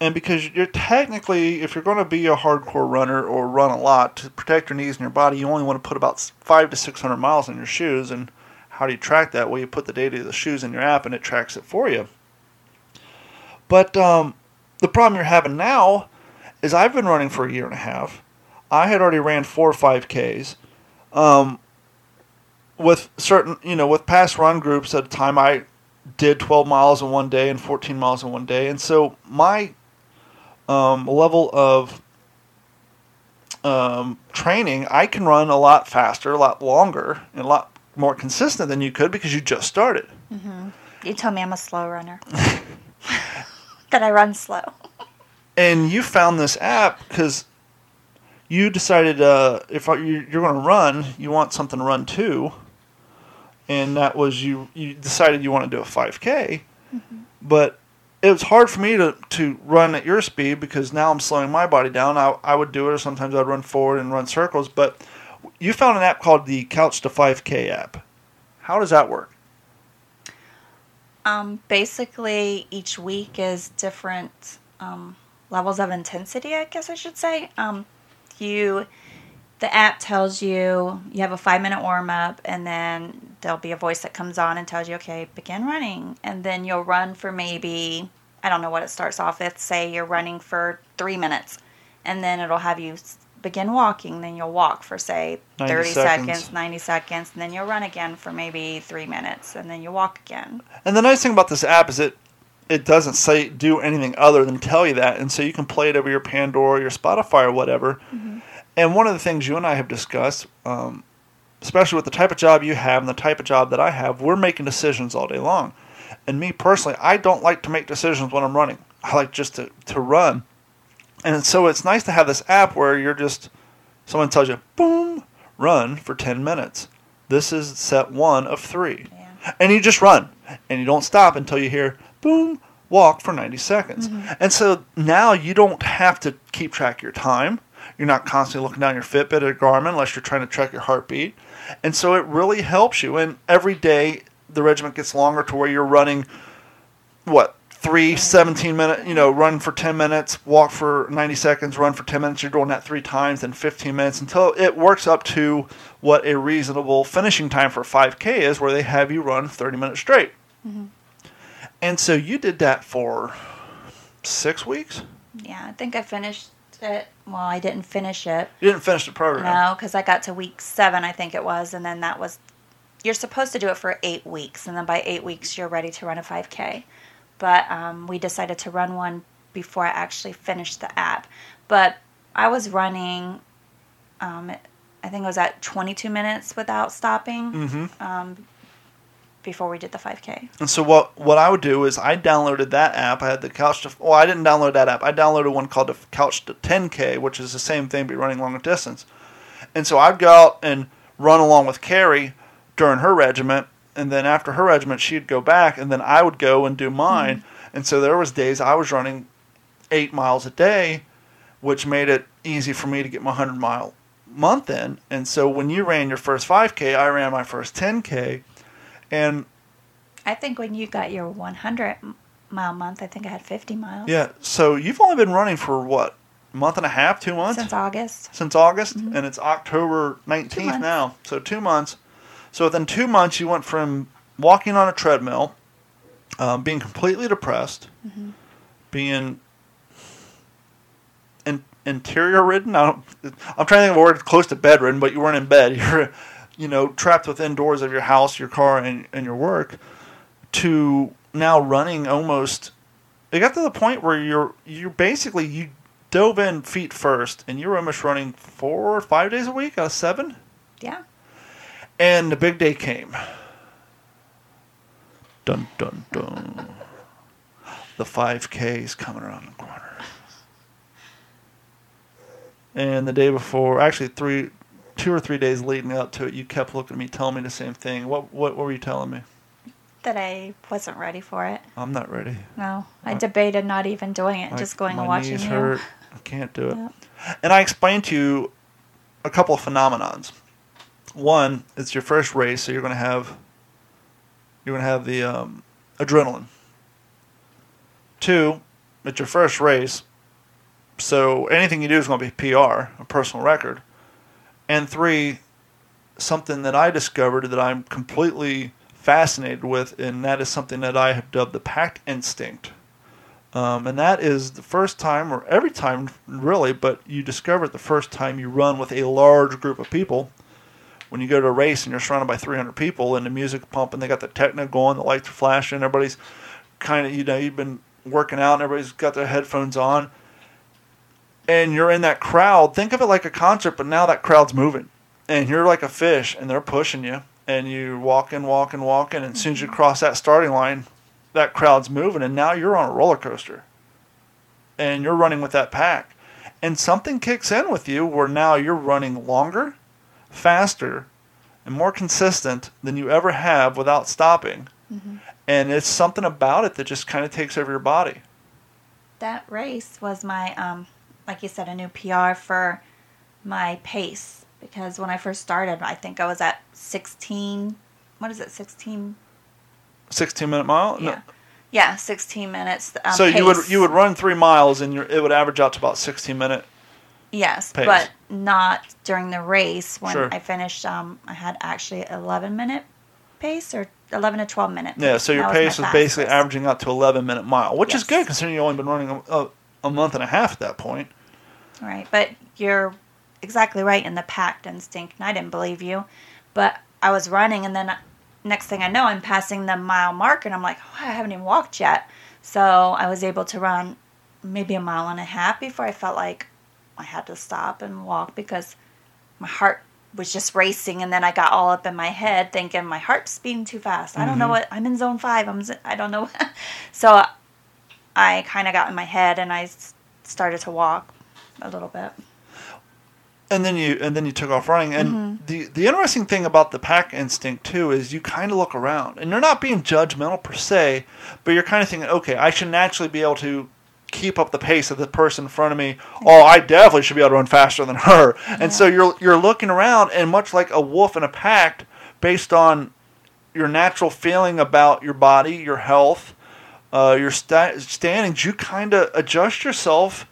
And because you're technically, if you're going to be a hardcore runner or run a lot to protect your knees and your body, you only want to put about five to six hundred miles in your shoes. And how do you track that? Well, you put the data of the shoes in your app, and it tracks it for you. But um, the problem you're having now is I've been running for a year and a half. I had already ran four or five Ks. Um, with certain, you know, with past run groups at a time, I did 12 miles in one day and 14 miles in one day. And so my um, level of um, training, I can run a lot faster, a lot longer, and a lot more consistent than you could because you just started. You told me I'm a slow runner. that I run slow. And you found this app because you decided uh, if you- you're going to run, you want something to run to, and that was you. You decided you want to do a 5K, but it was hard for me to, to run at your speed because now I'm slowing my body down. I, I would do it, or sometimes I'd run forward and run circles. But you found an app called the Couch to 5K app. How does that work? Um, basically, each week is different um, levels of intensity. I guess I should say. Um, you, the app tells you you have a five minute warm up, and then there'll be a voice that comes on and tells you, okay, begin running, and then you'll run for maybe I don't know what it starts off with. Say you're running for three minutes, and then it'll have you begin walking. Then you'll walk for say 30 seconds. seconds, 90 seconds, and then you'll run again for maybe three minutes, and then you walk again. And the nice thing about this app is it it doesn't say do anything other than tell you that, and so you can play it over your Pandora, your Spotify, or whatever. And one of the things you and I have discussed, um, especially with the type of job you have and the type of job that I have, we're making decisions all day long. And me personally, I don't like to make decisions when I'm running. I like just to, to run. And so it's nice to have this app where you're just someone tells you, boom, run for 10 minutes. This is set one of three Yeah. and you just run and you don't stop until you hear boom walk for 90 seconds. Mm-hmm. And so now you don't have to keep track of your time. You're not constantly looking down your fitbit or garmin unless you're trying to track your heartbeat. And so it really helps you. And every day the regiment gets longer to where you're running what three 17 minute you know run for 10 minutes walk for 90 seconds run for 10 minutes. You're doing that three times then 15 minutes until it works up to what a reasonable finishing time for 5k is where they have you run 30 minutes straight mm-hmm. And so you did that for six weeks Yeah, I think I finished it. Well, I didn't finish it. you didn't finish the program No, because I got to week seven, I think it was, and then that was. You're supposed to do it for eight weeks, and then by eight weeks you're ready to run a 5K. But um, we decided to run one before I actually finished the app. But I was running um, I think it was at 22 minutes without stopping Mm-hmm. um, before we did the 5K. And so what what I would do is I downloaded that app. I had the couch to well, I didn't download that app. I downloaded one called the Couch to 10K, which is the same thing but running longer distance. And so I'd go out and run along with Carrie during her regiment, and then after her regiment, she'd go back, and then I would go and do mine. Hmm. And so there was days I was running eight miles a day, which made it easy for me to get my hundred mile month in. And so when you ran your first 5K, I ran my first 10K, and I think when you got your 100 mile month, I think I had 50 miles Yeah. So you've only been running for what, month and a half, two months since August. Since August, and it's October Two nineteenth months. now. So two months. So within two months, you went from walking on a treadmill, um, being completely depressed, being in, interior ridden. I am trying to think of a word close to bedridden, but you weren't in bed. You're, you know, trapped within doors of your house, your car, and, and your work. To now running almost it got to the point where you're you're basically you dove in feet first and you were almost running four or five days a week out of seven Yeah. and the big day came dun dun dun the 5k is coming around the corner and the day before actually three two or three days leading up to it you kept looking at me telling me the same thing what what, what were you telling me That I wasn't ready for it. i'm not ready No. I Uh, debated not even doing it, Like, just going and watching knees you. hurt. I can't do it. And I explained to you a couple of phenomenons. One, it's your first race, so you're going to have you're going to have the um, adrenaline. Two, it's your first race, so anything you do is going to be PR, a personal record. And three, something that I discovered that I'm completely fascinated with, and that is something that I have dubbed the pack instinct. Um, and that is the first time, or every time really, but you discover it the first time you run with a large group of people. When you go to a race and you're surrounded by 300 people and the music pumping, they got the techno going, the lights are flashing, everybody's kind of, you know, you've been working out and everybody's got their headphones on. And you're in that crowd. Think of it like a concert, but now that crowd's moving. And you're like a fish and they're pushing you. And you're walking, walking, walking. And as soon as you cross that starting line, that crowd's moving, and now you're on a roller coaster, and you're running with that pack, and something kicks in with you where now you're running longer, faster, and more consistent than you ever have without stopping, and it's something about it that just kind of takes over your body. That race was my, um, like you said, a new PR for my pace because when I first started, I think I was at 16. What is it? 16. 16 minute mile. No. Yeah. Yeah, 16 minutes. Um, so you would you would run three miles and your, it would average out to about 16 minute. Yes, pace. but not during the race. When Sure. I finished, um, I had actually 11 minute pace or 11 to 12 minute. Yeah, so your That was pace was basically averaging out to 11 minute mile, which is good considering you've only been running a, a, a month and a half at that point. Right, but you're exactly right in the packed instinct, and I didn't believe you. But I was running, and then next thing I know, I'm passing the mile mark, and I'm like, oh, I haven't even walked yet. So I was able to run maybe a mile and a half before I felt like I had to stop and walk because my heart was just racing, and then I got all up in my head thinking my heart's beating too fast. I don't know Mhm. what I'm in zone five. I'm I don't know. so I kind of got in my head, and I s- started to walk a little bit. and then you and then you took off running. And Mm-hmm. the the interesting thing about the pack instinct too is you kind of look around. And you're not being judgmental per se but you're kind of thinking okay i should naturally be able to keep up the pace of the person in front of me. Oh i definitely should be able to run faster than her. And so you're you're looking around and much like a wolf in a pack based on your natural feeling about your body your health uh, your sta- standings you kind of adjust yourself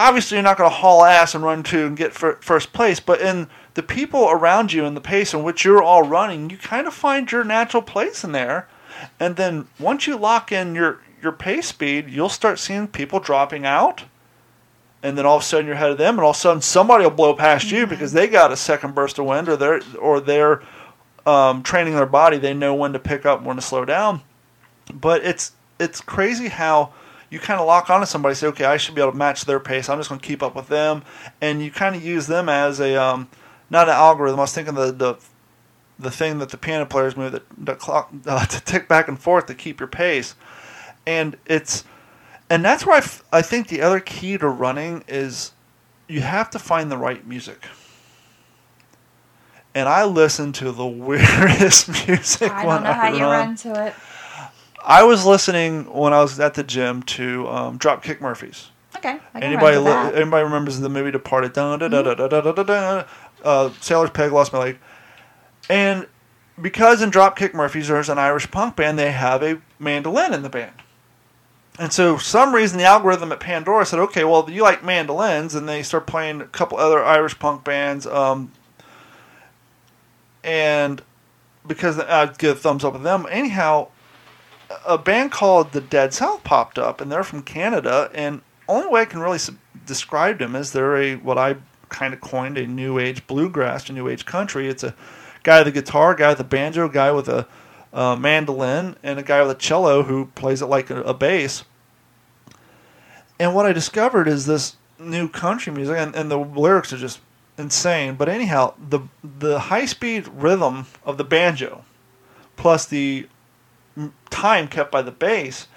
obviously you're not going to haul ass and run to and get fir- first place, but in the people around you and the pace in which you're all running, you kind of find your natural place in there. And then once you lock in your your pace speed, you'll start seeing people dropping out. And then all of a sudden you're ahead of them, and all of a sudden somebody will blow past you because they got a second burst of wind, or they're or they're um, training their body. They know when to pick up, when to slow down. But it's it's crazy how you kind of lock onto somebody, say, okay, I should be able to match their pace. I'm just going to keep up with them, and you kind of use them as a um, not an algorithm. I was thinking the the the thing that the piano players move that the clock uh, to tick back and forth to keep your pace, and it's and that's where I, f- I think the other key to running is you have to find the right music. And I listen to the weirdest music I when don't know I how you run. run to it. I was listening when I was at the gym to um, Dropkick Murphys. Okay. Anybody li- anybody remembers the movie Departed? Da da da da da da da da. Sailor's Peg lost my leg, and because in Dropkick Murphys there's an Irish punk band, they have a mandolin in the band. And so, for some reason, the algorithm at Pandora said, "Okay, well, you like mandolins," and they start playing a couple other Irish punk bands. Um, and because uh, I give a thumbs up to them, anyhow, a band called the Dead South popped up, and they're from Canada. And only way I can really describe them is they're a what I kind of coined a new age bluegrass to new age country. It's a guy with a guitar, guy with a banjo, guy with a uh, mandolin, and a guy with a cello who plays it like a, a bass. And what I discovered is this new country music, and, and the lyrics are just insane. But anyhow, the the high speed rhythm of the banjo, plus the time kept by the bass,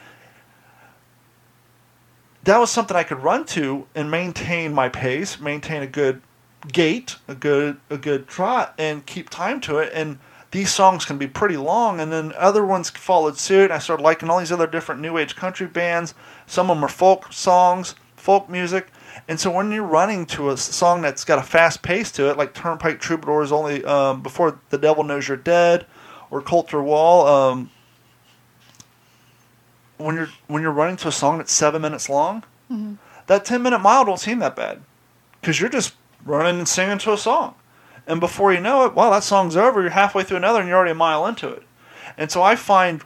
that was something I could run to and maintain my pace, maintain a good gait, a good a good trot, and keep time to it. And these songs can be pretty long, and then other ones followed suit. I started liking all these other different new age country bands. Some of them are folk songs, folk music. And so when you're running to a song that's got a fast pace to it, like Turnpike Troubadours only um, before the Devil Knows You're Dead, or Colter Wall, um, when you're when you're running to a song that's seven minutes long, Mhm. that ten minute mile don't seem that bad, because you're just running and singing to a song, and before you know it, well, that song's over. You're halfway through another, and you're already a mile into it. And so I find,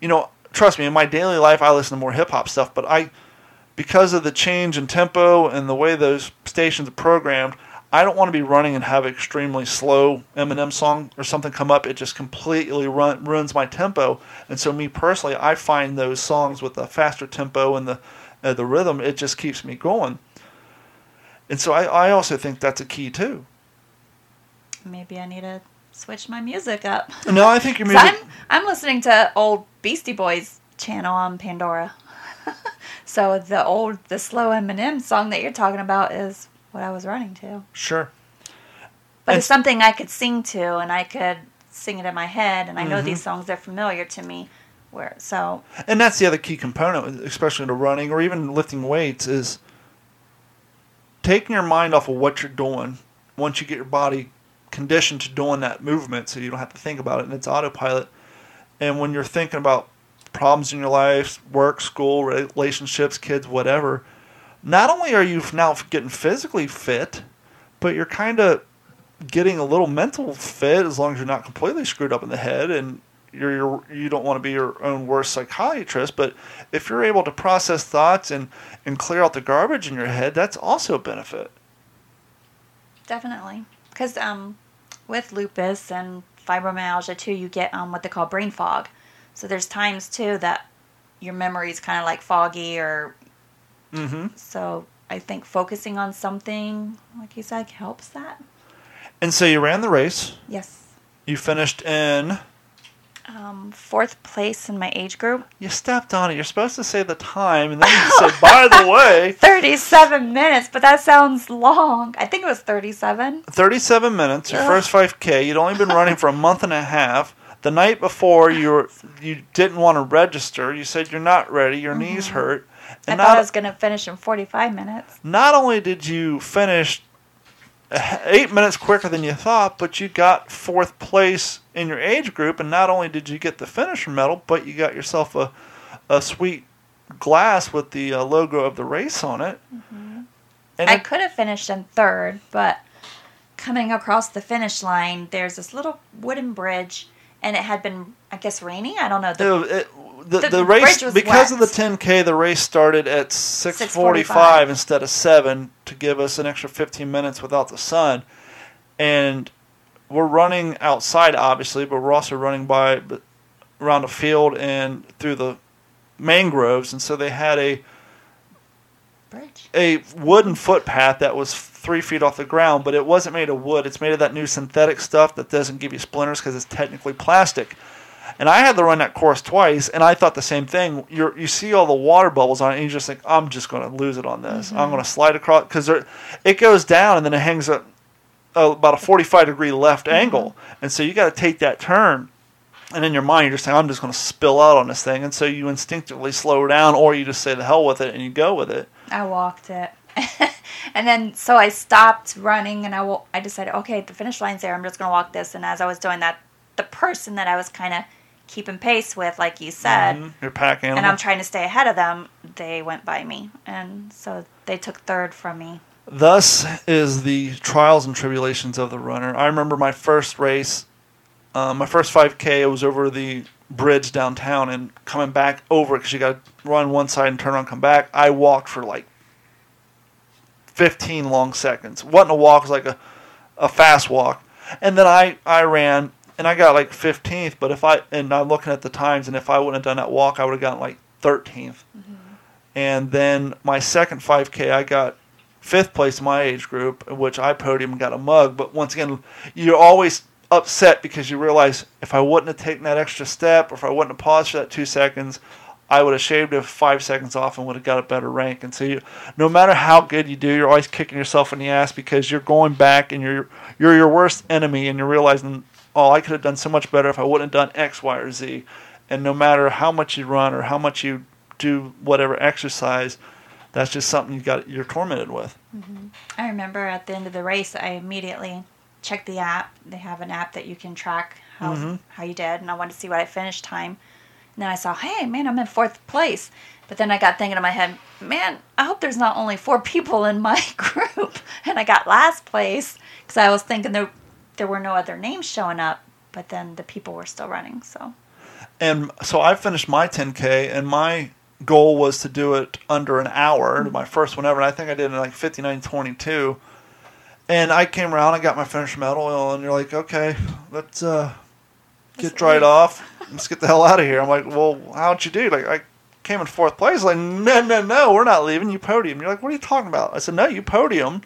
you know, trust me, in my daily life, I listen to more hip hop stuff, but I, because of the change in tempo and the way those stations are programmed, I don't want to be running and have an extremely slow Eminem song or something come up. It just completely run, ruins my tempo. And so, me personally, I find those songs with the faster tempo and the uh, the rhythm, it just keeps me going. And so, I, I also think that's a key too. Maybe I need to switch my music up. No, I think your music. I'm I'm listening to old Beastie Boys channel on Pandora. so the old the slow Eminem song that you're talking about is what I was running to. Sure. But And- it's something I could sing to and I could sing it in my head and I know Mhm. these songs are familiar to me. Where so And that's the other key component, especially to running or even lifting weights, is taking your mind off of what you're doing once you get your body conditioned to doing that movement so you don't have to think about it and it's autopilot. And when you're thinking about problems in your life, work, school, relationships, kids, whatever, not only are you now getting physically fit, but you're kind of getting a little mental fit as long as you're not completely screwed up in the head and you're, you're you don't want to be your own worst psychiatrist. But if you're able to process thoughts and and clear out the garbage in your head that's also a benefit. Definitely. Because um with lupus and fibromyalgia too you get um what they call brain fog. So there's times too that your memory's kind of like foggy or mm-hmm. so I think focusing on something like you said helps that. and so you ran the race Yes. you finished in Um, fourth place in my age group. you stepped on it you're supposed to say the time and then you say by the way 37 minutes, but that sounds long. I think it was 37. 37 minutes your Ugh. first 5k you'd only been running for a month and a half the night before you were you didn't want to register you said you're not ready your knees hurt I and thought not, I was going to finish in 45 minutes. not only did you finish eight minutes quicker than you thought, but you got fourth place in your age group, and not only did you get the finisher medal, but you got yourself a, a sweet glass with the uh, logo of the race on it. And I it- could have finished in third, but coming across the finish line, there's this little wooden bridge, and it had been, I guess, raining. I don't know. The, it- it- the, the, the race because of the 10k the race started at 6:45 6:45. instead of 7 to give us an extra 15 minutes without the sun and we're running outside obviously but we're also running by around a field and through the mangroves and so they had a bridge. a wooden footpath that was three feet off the ground, but it wasn't made of wood. It's made of that new synthetic stuff that doesn't give you splinters because it's technically plastic. And I had to run that course twice, and I thought the same thing. You you see all the water bubbles on it, and you just think, I'm just going to lose it on this. I'm mm-hmm. going to slide across because it goes down, and then it hangs up about a 45 degree left mm-hmm. angle, and so you got to take that turn. And in your mind, you're just saying, I'm just going to spill out on this thing, and so you instinctively slow down, or you just say the hell with it and you go with it. I walked it. and then so I stopped running and I, I decided, okay, the finish line's there. I'm just going to walk this. And as I was doing that, the person that I was kind of keeping pace with, like you said, Mhm. Your pack animal. and I'm trying to stay ahead of them, they went by me. And so they took third from me. Thus is the trials and tribulations of the runner. I remember my first race, uh, my first 5K, it was over the bridge downtown and coming back over because you got to run one side and turn around and come back. I walked for like 15 long seconds. wasn't a walk, it was like a, a fast walk. And then I, I ran and I got like 15th, but if I, and I'm looking at the times, and if I wouldn't have done that walk, I would have gotten like 13th. Mm-hmm. And then my second 5K, I got fifth place in my age group, in which I podiumed and got a mug. But once again, you're always upset because you realize if I wouldn't have taken that extra step, or if I wouldn't have paused for that two seconds, I would have shaved it five seconds off and would have got a better rank. And so, you, no matter how good you do, you're always kicking yourself in the ass because you're going back and you're you're your worst enemy, and you're realizing, oh, I could have done so much better if I wouldn't have done X, Y, or Z. And no matter how much you run or how much you do whatever exercise, that's just something you got you're tormented with. Mm-hmm. I remember at the end of the race, I immediately checked the app. They have an app that you can track how mm-hmm. how you did, and I wanted to see what I finished time. And then I saw, hey, man, I'm in fourth place. But then I got thinking in my head, man, I hope there's not only four people in my group. And I got last place because I was thinking there there were no other names showing up. But then the people were still running. So And so I finished my 10K, and my goal was to do it under an hour, my first one ever. And I think I did it in like 59.22. And I came around, I got my finish medal, and you're like, okay, let's uh, get dried off. Let's get the hell out of here. I'm like, well, how'd you do? Like, I came in fourth place. Like, no, no, no, we're not leaving. You podium. You're like, what are you talking about? I said, no, you podium.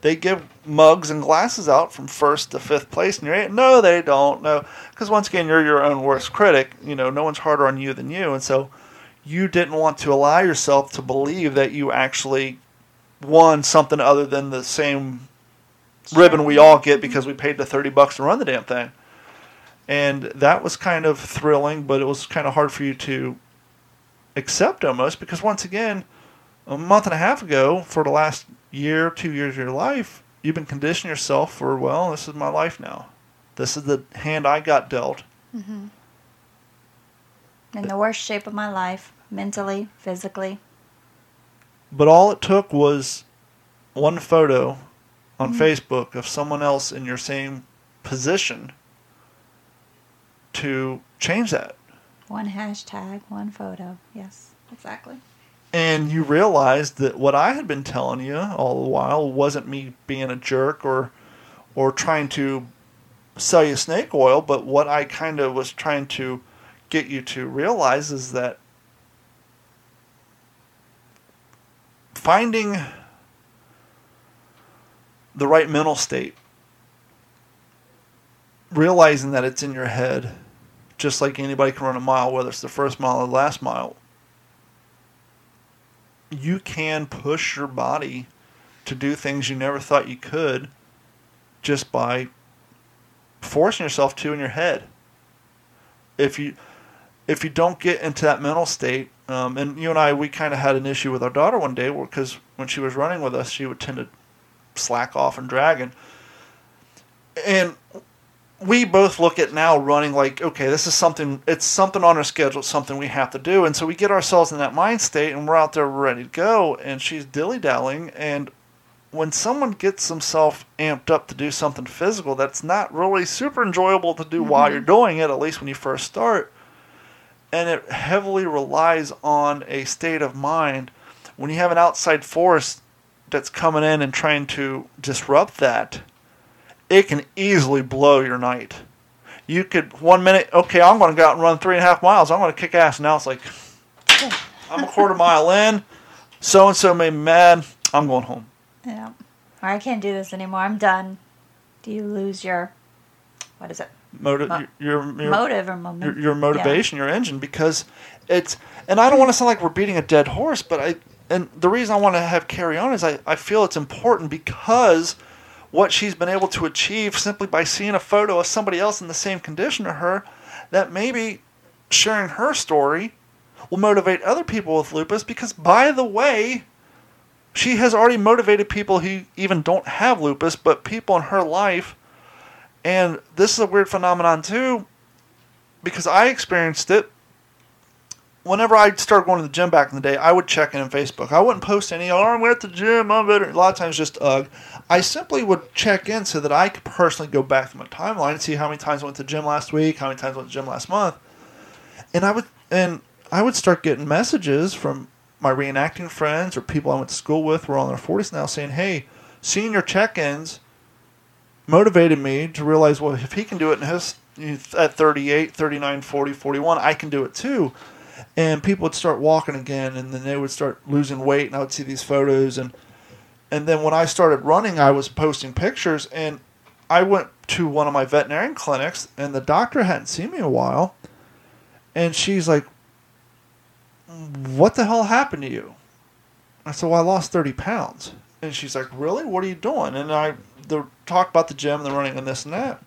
They give mugs and glasses out from first to fifth place, and you're eight. No, they don't. No, because once again, you're your own worst critic. You know, no one's harder on you than you, and so you didn't want to allow yourself to believe that you actually won something other than the same ribbon we all get because we paid the 30 bucks to run the damn thing. And that was kind of thrilling, but it was kind of hard for you to accept almost because once again, a month and a half ago, for the last year, two years of your life, you've been conditioning yourself for, well, this is my life now. This is the hand I got dealt. Mm-hmm. in the worst shape of my life, mentally, physically. But all it took was one photo on mm-hmm. Facebook of someone else in your same position to change that. One hashtag, one photo. Yes, exactly. And you realized that what I had been telling you all the while wasn't me being a jerk or or trying to sell you snake oil, but what I kind of was trying to get you to realize is that finding the right mental state, realizing that it's in your head, just like anybody can run a mile, whether it's the first mile or the last mile, you can push your body to do things you never thought you could just by forcing yourself to in your head. If you if you don't get into that mental state, um, and you and I, we kind of had an issue with our daughter one day because when she was running with us, she would tend to slack off and drag, and and we both look at now running like, okay, this is something, it's something on our schedule, it's something we have to do. And so we get ourselves in that mind state and we're out there ready to go. And she's dilly dallying. And when someone gets themselves amped up to do something physical that's not really super enjoyable to do while mm-hmm. you're doing it, at least when you first start, and it heavily relies on a state of mind, when you have an outside force that's coming in and trying to disrupt that, it can easily blow your night. You could one minute, okay, I'm going to go out and run three and a half miles. I'm going to kick ass. Now it's like, I'm a quarter mile in. So and so made me mad. I'm going home. Yeah. or I can't do this anymore. I'm done. Do you lose your what is it? Motive, Mo- your, your, Motive or moment? your, your motivation, your engine, because it's. And I don't want to sound like we're beating a dead horse, but I. And the reason I want to have carry on is I, I feel it's important because what she's been able to achieve simply by seeing a photo of somebody else in the same condition to her, that maybe sharing her story will motivate other people with lupus. Because, by the way, she has already motivated people who even don't have lupus, but people in her life. And this is a weird phenomenon, too, because I experienced it. Whenever I started going to the gym back in the day, I would check in on Facebook. I wouldn't post any, oh, I'm at the gym, I'm better. A lot of times just ugh. I simply would check in so that I could personally go back through my timeline and see how many times I went to the gym last week, how many times I went to the gym last month. And I would and I would start getting messages from my reenacting friends or people I went to school with who are on their 40s now saying, hey, seeing your check-ins motivated me to realize, well, if he can do it in his at 38, 39, 40, 41, I can do it too. And people would start walking again, and then they would start losing weight, and I would see these photos, and and then when I started running, I was posting pictures, and I went to one of my veterinarian clinics, and the doctor hadn't seen me a while, and she's like, "What the hell happened to you?" I said, "Well, I lost thirty pounds," and she's like, "Really? What are you doing?" And I the talk about the gym, the running, and this and that,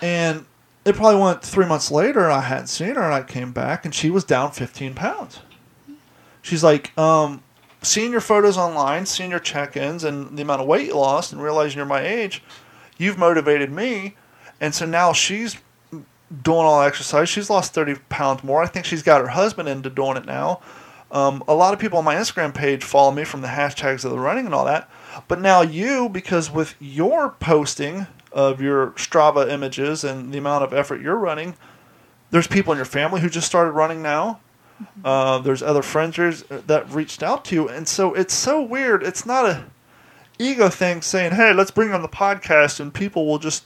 and it probably went three months later. and I hadn't seen her, and I came back, and she was down fifteen pounds. She's like, um, seeing your photos online, seeing your check-ins, and the amount of weight you lost, and realizing you're my age, you've motivated me, and so now she's doing all exercise. She's lost thirty pounds more. I think she's got her husband into doing it now. Um, a lot of people on my Instagram page follow me from the hashtags of the running and all that. But now you, because with your posting of your Strava images and the amount of effort you're running, there's people in your family who just started running now. Uh, there's other friends that reached out to you, and so it's so weird. It's not a ego thing saying, "Hey, let's bring on the podcast," and people will just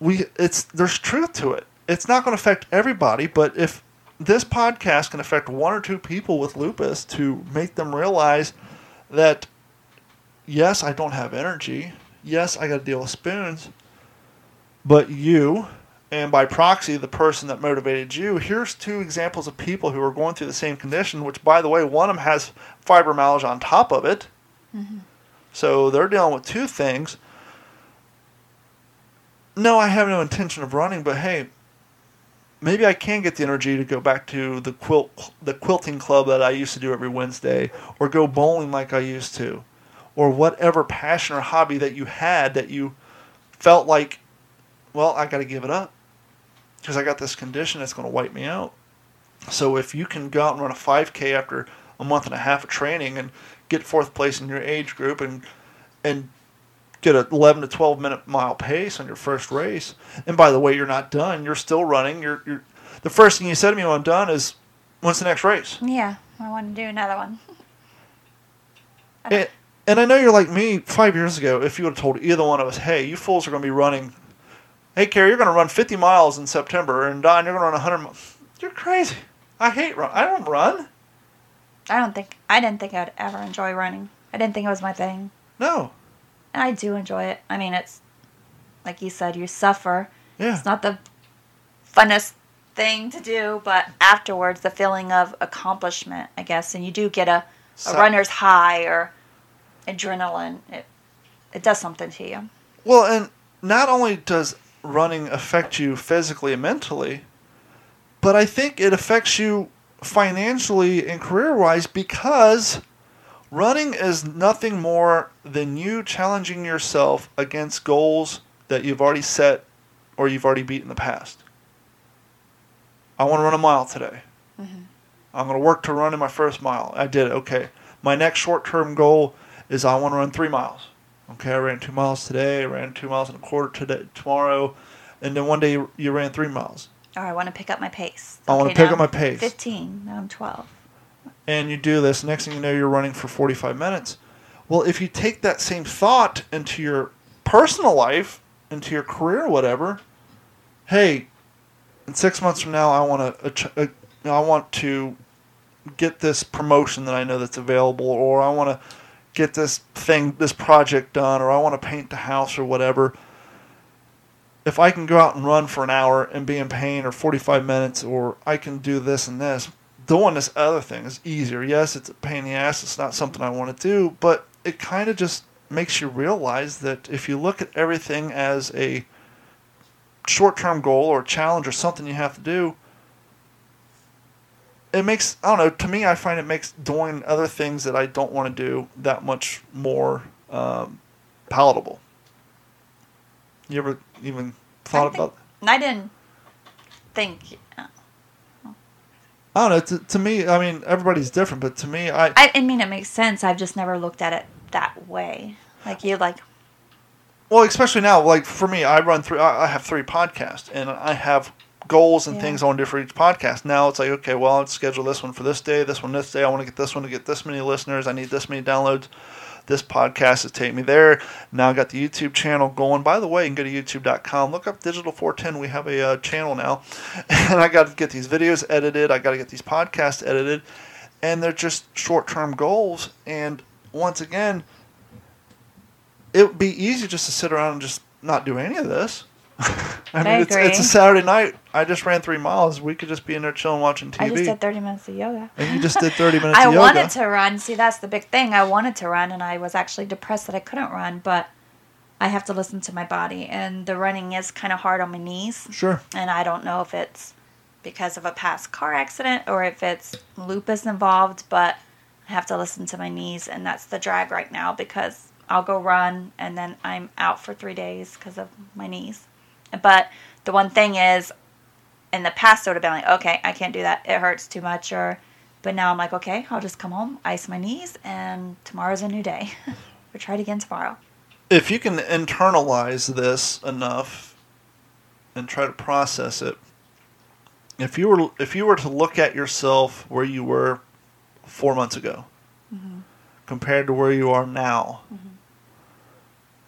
we. It's there's truth to it. It's not going to affect everybody, but if this podcast can affect one or two people with lupus to make them realize that yes, I don't have energy. Yes, I got to deal with spoons. But you, and by proxy, the person that motivated you, here's two examples of people who are going through the same condition, which, by the way, one of them has fibromyalgia on top of it. Mm-hmm. So they're dealing with two things. No, I have no intention of running, but hey, maybe I can get the energy to go back to the quilt the quilting club that I used to do every Wednesday or go bowling like I used to or whatever passion or hobby that you had that you felt like well, I got to give it up because I got this condition that's going to wipe me out. So if you can go out and run a 5k after a month and a half of training and get fourth place in your age group and and get a 11 to 12 minute mile pace on your first race. And by the way, you're not done. You're still running. You're, you're the first thing you said to me when I'm done is, "When's the next race?" Yeah, I want to do another one. And, and I know you're like me. Five years ago, if you would have told either one of us, "Hey, you fools are going to be running," "Hey, Carrie, you're going to run 50 miles in September," and Don, you're going to run 100 miles. You're crazy. I hate run. I don't run. I don't think I didn't think I'd ever enjoy running. I didn't think it was my thing. No. And I do enjoy it. I mean, it's like you said, you suffer. Yeah. It's not the funnest thing to do, but afterwards, the feeling of accomplishment, I guess, and you do get a, a So- runner's high or adrenaline. It it does something to you. Well, and not only does running affect you physically and mentally, but I think it affects you financially and career wise because running is nothing more than you challenging yourself against goals that you've already set or you've already beat in the past. I want to run a mile today. Mm-hmm. I'm going to work to run in my first mile. I did it. Okay. My next short term goal is I want to run three miles. Okay, I ran two miles today. I ran two miles and a quarter today, tomorrow, and then one day you, you ran three miles. Or I want to pick up my pace. I wanna pick up my pace. 15. Now I'm 12. And you do this. Next thing you know, you're running for 45 minutes. Well, if you take that same thought into your personal life, into your career, whatever. Hey, in six months from now, I want to, uh, I want to get this promotion that I know that's available, or I want to get this thing, this project done, or I want to paint the house or whatever. If I can go out and run for an hour and be in pain or 45 minutes, or I can do this and this, doing this other thing is easier. Yes, it's a pain in the ass. It's not something I want to do, but it kind of just makes you realize that if you look at everything as a short term goal or challenge or something you have to do, it makes I don't know. To me, I find it makes doing other things that I don't want to do that much more um, palatable. You ever even thought I think- I didn't think. uh, I don't know. To, to me, I mean, everybody's different, but to me, I I, I mean, it makes sense. I've just never looked at it that way. Like you, like well, especially now, like for me, I run through. I, I have three podcasts, and I have goals and Yeah. things I want to do for each podcast. Now it's like, okay, well, I'll schedule this one for this day, this one this day. I want to get this one to get this many listeners. I need this many downloads. This podcast is taking me there. Now I got the YouTube channel going. By the way, you can go to youtube.com. Look up Digital 410. We have a uh, channel now. And I got to get these videos edited. I got to get these podcasts edited. And they're just short term goals. And once again, it would be easy just to sit around and just not do any of this. I mean, I it's, it's a Saturday night. I just ran three miles. We could just be in there chilling, watching TV. I just did 30 minutes of yoga. and you just did 30 minutes I of yoga. wanted to run. See, that's the big thing. I wanted to run, and I was actually depressed that I couldn't run, but I have to listen to my body. And the running is kind of hard on my knees. Sure. And I don't know if it's because of a past car accident or if it's lupus involved, but I have to listen to my knees, and that's the drag right now because I'll go run and then I'm out for three days because of my knees. But the one thing is, in the past, I would have been like, okay, I can't do that. It hurts too much. Or, but now I'm like, okay, I'll just come home, ice my knees, and tomorrow's a new day. we'll try it again tomorrow. If you can internalize this enough and try to process it, if you were if you were to look at yourself where you were four months ago compared to where you are now,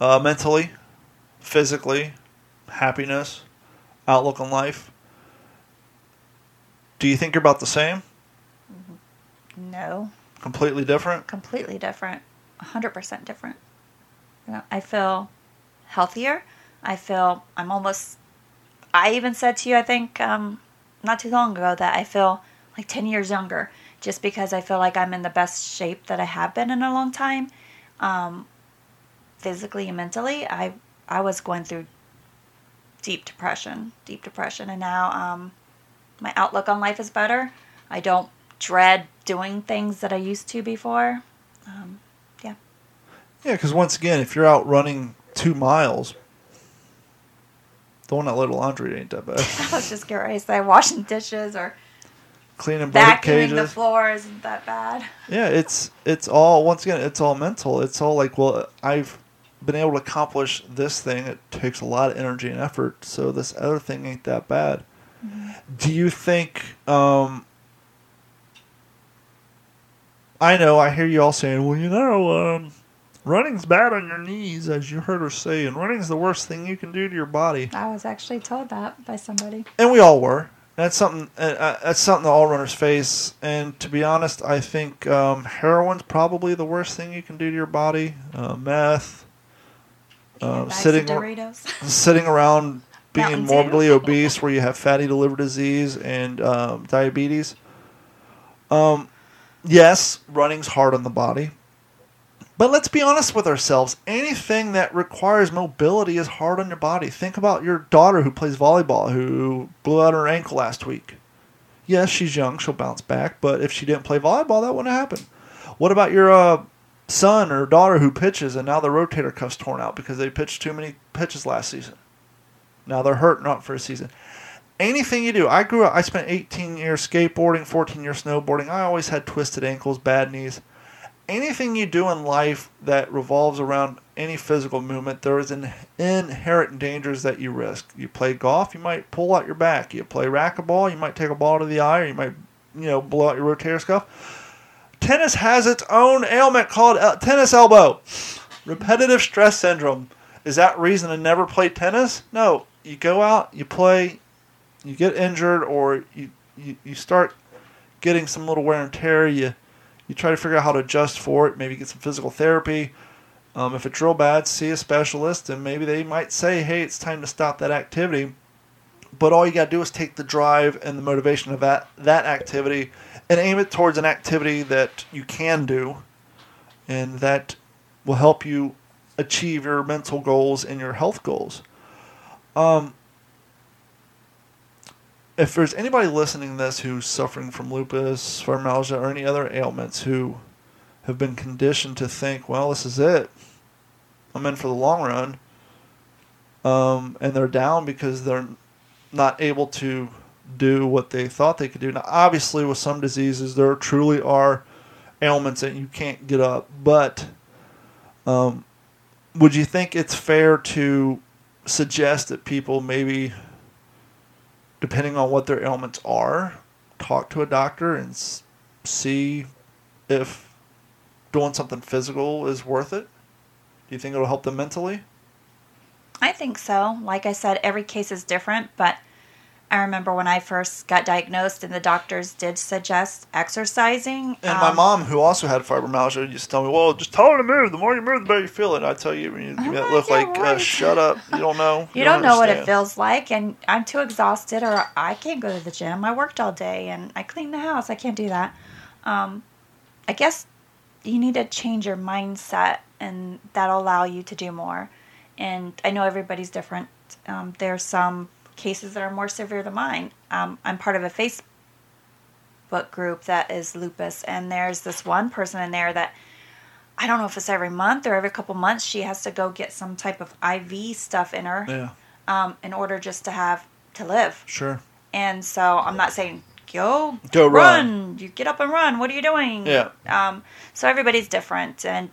uh, mentally, physically, happiness, outlook on life, do you think you're about the same? No, Completely different? completely different, 100% different. You know, I feel healthier. I feel I'm almost. I even said to you, I think um, not too long ago, that I feel like 10 years younger just because I feel like I'm in the best shape that I have been in a long time. Um, physically and mentally, I, I was going through deep depression, deep depression, and now um, my outlook on life is better. I don't dread doing things that I used to before. Um, yeah. Yeah, because once again, if you're out running two miles, doing that little laundry ain't that bad. I was just curious. I washing dishes or Cleaning vacuuming the floor isn't that bad. Yeah, it's it's all once again, it's all mental. It's all like, well, I've been able to accomplish this thing. It takes a lot of energy and effort, so this other thing ain't that bad. Do you think? Um, I know. I hear you all saying, "Well, you know, um, running's bad on your knees," as you heard her say, and running's the worst thing you can do to your body. I was actually told that by somebody. and we all were. That's something. Uh, uh, that's something that all runners face. And to be honest, I think um, heroin's probably the worst thing you can do to your body. Uh, meth, Um, sitting ar- sitting around being morbidly obese, where you have fatty liver disease and um, diabetes. Um, yes, running's hard on the body. But let's be honest with ourselves. Anything that requires mobility is hard on your body. Think about your daughter who plays volleyball, who blew out her ankle last week. Yes, she's young; she'll bounce back. But if she didn't play volleyball, that wouldn't happen. What about your uh, son or daughter who pitches and now their rotator cuff's torn out because they pitched too many pitches last season? Now they're hurt not for a season. Anything you do, I grew up. I spent 18 years skateboarding, 14 years snowboarding. I always had twisted ankles, bad knees anything you do in life that revolves around any physical movement, there is an inherent dangers that you risk. You play golf, you might pull out your back. You play racquetball, you might take a ball to the eye, or you might, you know, blow out your rotator cuff. Tennis has its own ailment called el- tennis elbow, repetitive stress syndrome. Is that reason to never play tennis? No. You go out, you play, you get injured, or you you, you start getting some little wear and tear. You You try to figure out how to adjust for it. Maybe get some physical therapy. Um, if it's real bad, see a specialist, and maybe they might say, "Hey, it's time to stop that activity." But all you got to do is take the drive and the motivation of that that activity and aim it towards an activity that you can do, and that will help you achieve your mental goals and your health goals. Um, if there's anybody listening to this who's suffering from lupus, fibromyalgia, or any other ailments who have been conditioned to think, well, this is it. I'm in for the long run. Um, and they're down because they're not able to do what they thought they could do. Now, obviously, with some diseases, there truly are ailments that you can't get up. But um, would you think it's fair to suggest that people maybe, depending on what their ailments are, talk to a doctor and see if doing something physical is worth it? Do you think it'll help them mentally? I think so. Like I said, every case is different, but I remember when I first got diagnosed and the doctors did suggest exercising. And my um, mom, who also had fibromyalgia, used to tell me, "Well, just tell her to move. The more you move, the better you feel it." I tell you, when you that Oh, look like, uh, "Shut up! You don't know. You don't know what it feels like, and I'm too exhausted, or I can't go to the gym. I worked all day and I cleaned the house. I can't do that. Um, I guess you need to change your mindset, and that'll allow you to do more. And I know everybody's different. Um, there's some cases that are more severe than mine. Um, I'm part of a Facebook group that is lupus, and there's this one person in there that I don't know if it's every month or every couple months she has to go get some type of IV stuff in her Yeah, um, in order just to have to live. sure. And so I'm not saying go Go run. You get up and run. What are you doing? Yeah. Um, so everybody's different, and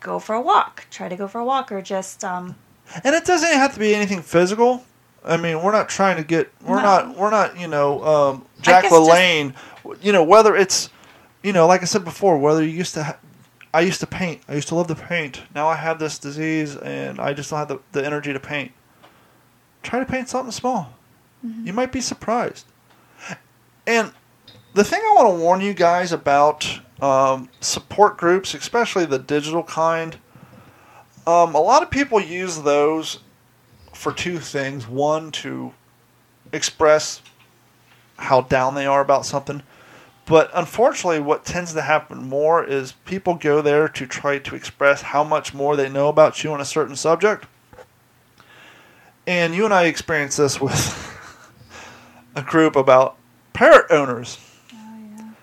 go for a walk. Try to go for a walk, or just um, And it doesn't have to be anything physical. I mean, we're not trying to get. We're No. not. We're not. You know, um, Jack guess just- LaLanne. You know, whether it's, you know, like I said before, whether you used to. Ha- I used to paint. I used to love to paint. Now I have this disease, and I just don't have the, the energy to paint. Try to paint something small. You might be surprised. And the thing I want to warn you guys about um, support groups, especially the digital kind, um, a lot of people use those for two things. One, to express how down they are about something. But unfortunately, what tends to happen more is people go there to try to express how much more they know about you on a certain subject. And you and I experienced this with a group about parrot owners. Oh,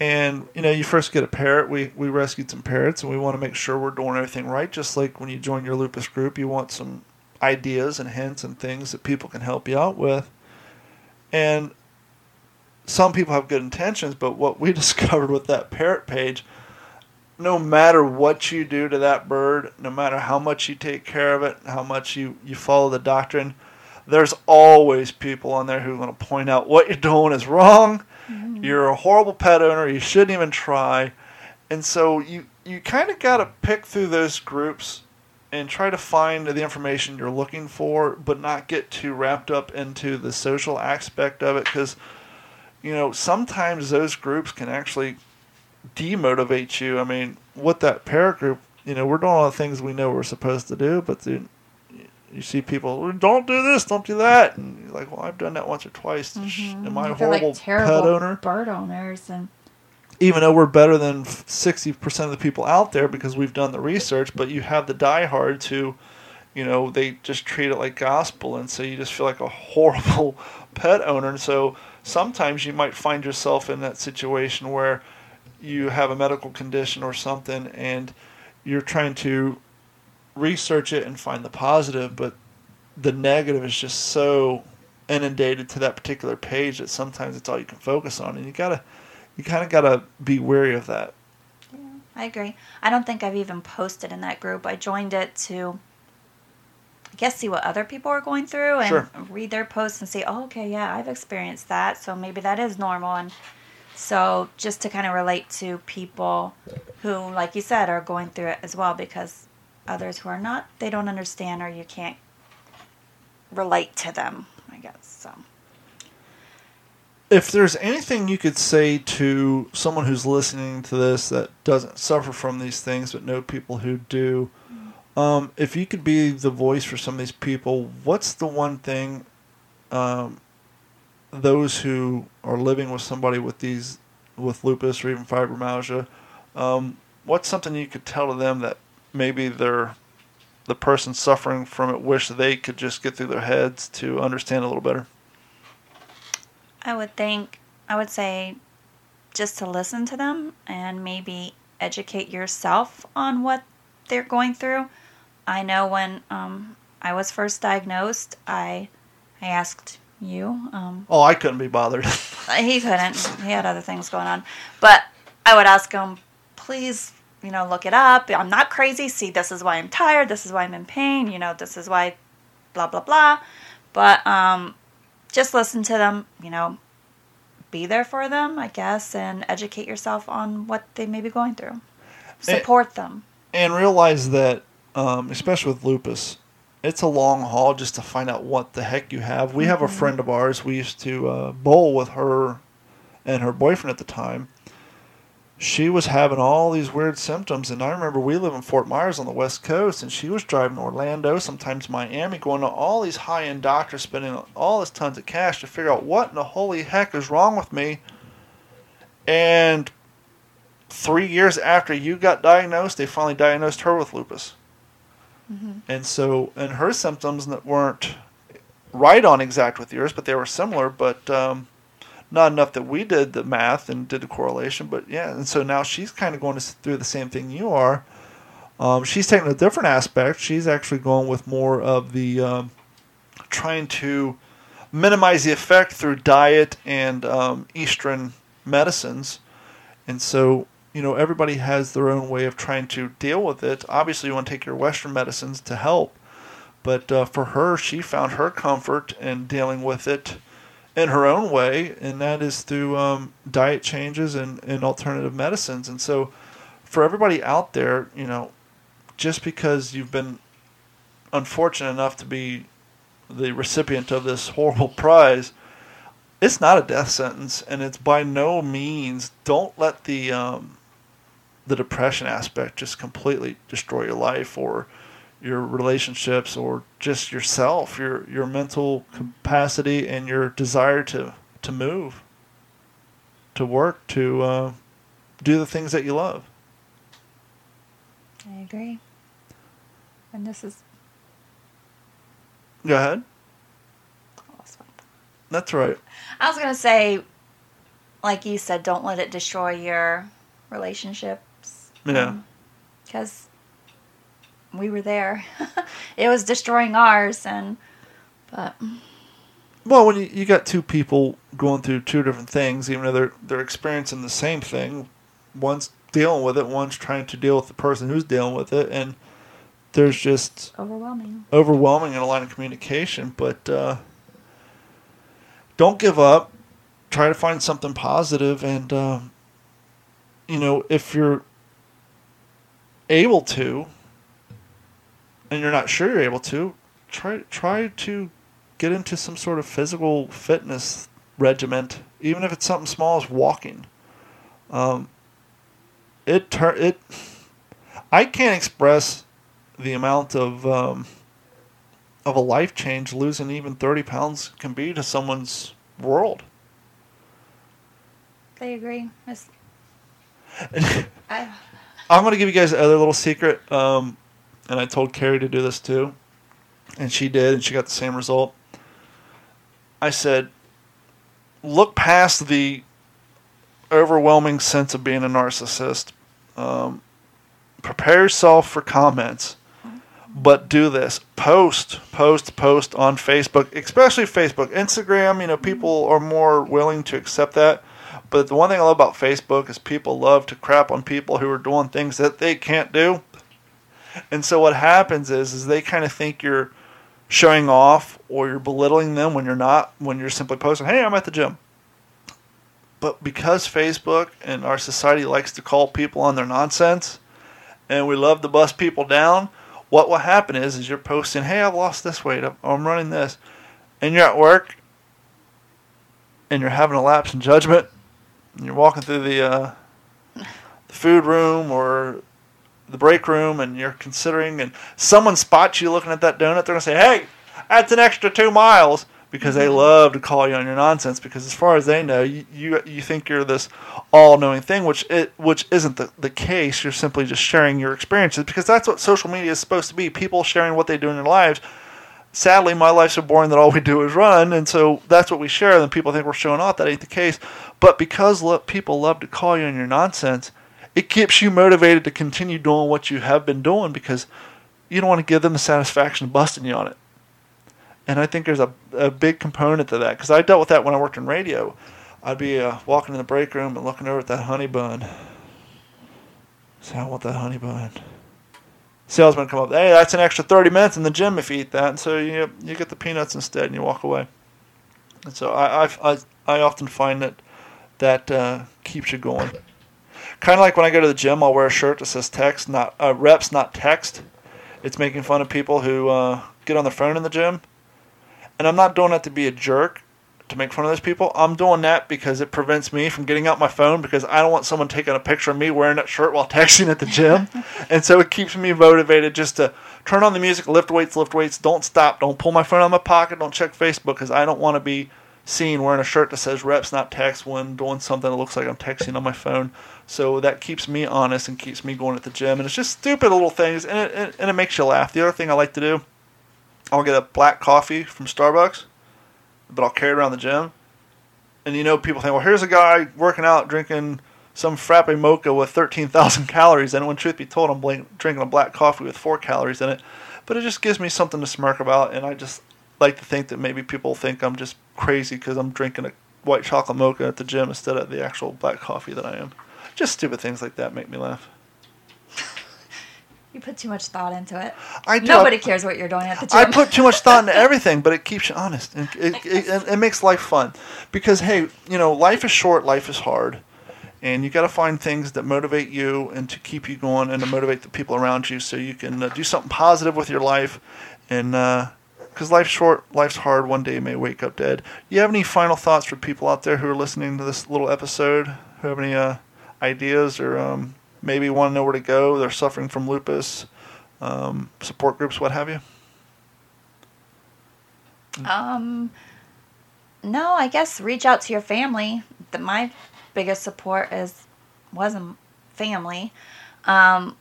and you know, you first get a parrot. We we rescued some parrots, and we want to make sure we're doing everything right. Just like when you join your lupus group, you want some ideas and hints and things that people can help you out with. And some people have good intentions, but what we discovered with that parrot page, no matter what you do to that bird, no matter how much you take care of it, how much you, you follow the doctrine, there's always people on there who are going to point out what you're doing is wrong. Mm-hmm. You're a horrible pet owner. You shouldn't even try. And so you, you kind of got to pick through those groups and try to find the information you're looking for, but not get too wrapped up into the social aspect of it because, you know, sometimes those groups can actually demotivate you. I mean, with that parent group, you know, we're doing all the things we know we're supposed to do, but then you see people, "Well, don't do this, don't do that. And you're like, well, I've done that once or twice. Sh- mm-hmm. Am I a horrible like terrible pet owner? bird owners, and even though we're better than sixty percent of the people out there because we've done the research, but you have the diehards who, you know, they just treat it like gospel, and so you just feel like a horrible pet owner. And so sometimes you might find yourself in that situation where you have a medical condition or something, and you're trying to research it and find the positive, but the negative is just so inundated to that particular page that sometimes it's all you can focus on, and you gotta you kind of got to be wary of that. Yeah, I agree. I don't think I've even posted in that group. I joined it to, I guess, see what other people are going through and Sure. read their posts and say, oh, okay, yeah, I've experienced that. So maybe that is normal. And so just to kind of relate to people who, like you said, are going through it as well because others who are not, they don't understand or you can't relate to them, I guess. So. If there's anything you could say to someone who's listening to this that doesn't suffer from these things but know people who do, um, if you could be the voice for some of these people, what's the one thing um, those who are living with somebody with these with lupus or even fibromyalgia, um, what's something you could tell to them that maybe they're the person suffering from it wish they could just get through their heads to understand a little better? I would think, I would say just to listen to them and maybe educate yourself on what they're going through. I know when um, I was first diagnosed, I I asked you. Um, oh, I couldn't be bothered. he couldn't. He had other things going on. But I would ask him, please, you know, look it up. I'm not crazy. See, this is why I'm tired. This is why I'm in pain. You know, this is why, blah blah blah. But um, just listen to them. You know, be there for them, I guess, and educate yourself on what they may be going through. Support and, them. And realize that, um, especially with lupus, it's a long haul just to find out what the heck you have. We have a mm-hmm. friend of ours. We used to uh, bowl with her and her boyfriend at the time. She was having all these weird symptoms, and I remember we live in Fort Myers on the West Coast, and she was driving to Orlando, sometimes Miami, going to all these high-end doctors, spending all this tons of cash to figure out what in the holy heck is wrong with me. And three years after you got diagnosed, they finally diagnosed her with lupus. Mm-hmm. And so, and her symptoms that weren't right on exact with yours, but they were similar, but um, not enough that we did the math and did the correlation. But yeah, and so now she's kind of going through the same thing you are. Um, she's taking a different aspect. She's actually going with more of the um, trying to minimize the effect through diet and um, Eastern medicines. And so you know, everybody has their own way of trying to deal with it. Obviously, you want to take your Western medicines to help, but uh, for her, she found her comfort in dealing with it in her own way, and that is through um, diet changes and, and alternative medicines. And so, for everybody out there, you know, just because you've been unfortunate enough to be the recipient of this horrible prize, it's not a death sentence, and it's by no means. Don't let the um, the depression aspect just completely destroy your life or your relationships or just yourself, your your mental capacity and your desire to to move, to work, to uh, do the things that you love. I agree. And this is. Go ahead. That's right. I was gonna say, like you said, don't let it destroy your relationships. yeah. Because um, we were there. it was destroying ours, and but. Well, when you, you got two people going through two different things, even though they're they're experiencing the same thing, one's dealing with it, one's trying to deal with the person who's dealing with it, and there's just overwhelming, overwhelming in a line of communication. But uh, don't give up. Try to find something positive, and uh, you know if you're able to, and you're not sure you're able to, try try to get into some sort of physical fitness regiment, even if it's something small as walking. Um, it turn it. I can't express the amount of um, of a life change losing even thirty pounds can be to someone's world. I agree. I, I'm going to give you guys another little secret. Um, and I told Carrie to do this too. And she did, and she got the same result. I said, look past the overwhelming sense of being a narcissist. Um, prepare yourself for comments, but do this. Post, post, post on Facebook, especially Facebook. Instagram, you know, people are more willing to accept that. But the one thing I love about Facebook is people love to crap on people who are doing things that they can't do. And so what happens is is they kind of think you're showing off or you're belittling them when you're not when you're simply posting, "Hey, I'm at the gym." But because Facebook and our society likes to call people on their nonsense and we love to bust people down, what will happen is is you're posting, "Hey, I've lost this weight. I'm running this." And you're at work and you're having a lapse in judgment, and you're walking through the, uh, the food room or the break room, and you're considering, and someone spots you looking at that donut, they're gonna say, "Hey, that's an extra two miles." Because they mm-hmm. love to call you on your nonsense. Because as far as they know, you you, you think you're this all-knowing thing, which it which isn't the, the case. You're simply just sharing your experiences because that's what social media is supposed to be. People sharing what they do in their lives sadly, my life's so boring that all we do is run, and so that's what we share. And people think we're showing off. That ain't the case. But because lo- people love to call you on your nonsense, it keeps you motivated to continue doing what you have been doing because you don't want to give them the satisfaction of busting you on it. And I think there's a, a big component to that because I dealt with that when I worked in radio. I'd be uh, walking in the break room and looking over at that honey bun. Say, I want that honey bun salesman come up, hey, that's an extra 30 minutes in the gym if you eat that. And so you, you get the peanuts instead and you walk away. And so I, I, I, I often find that that uh, keeps you going. Kind of like when I go to the gym, I'll wear a shirt that says text, not uh, reps, not text. It's making fun of people who uh, get on their phone in the gym. And I'm not doing that to be a jerk to make fun of those people. I'm doing that because it prevents me from getting out my phone because I don't want someone taking a picture of me wearing that shirt while texting at the gym. and so it keeps me motivated just to turn on the music, lift weights, lift weights, don't stop, don't pull my phone out of my pocket, don't check Facebook because I don't want to be seen wearing a shirt that says reps not text when doing something that looks like I'm texting on my phone. So that keeps me honest and keeps me going at the gym. And it's just stupid little things and it, and it makes you laugh. The other thing I like to do, I'll get a black coffee from Starbucks but I'll carry it around the gym. And you know, people think, well, here's a guy working out drinking some frappe mocha with 13,000 calories in it. When truth be told, I'm drinking a black coffee with four calories in it. But it just gives me something to smirk about, and I just like to think that maybe people think I'm just crazy because I'm drinking a white chocolate mocha at the gym instead of the actual black coffee that I am. Just stupid things like that make me laugh. You put too much thought into it. I do. Nobody cares what you're doing at the gym. I put too much thought into everything, but it keeps you honest. It, it, it, it makes life fun. Because, hey, you know, life is short, life is hard. And you got to find things that motivate you and to keep you going and to motivate the people around you so you can uh, do something positive with your life. And, because uh, life's short, life's hard. One day you may wake up dead. You have any final thoughts for people out there who are listening to this little episode? Who have any uh, ideas or um, maybe want to know where to go, they're suffering from lupus, um, support groups, what have you? Um, no, I guess reach out to your family. The, my biggest support is wasn't family. Um,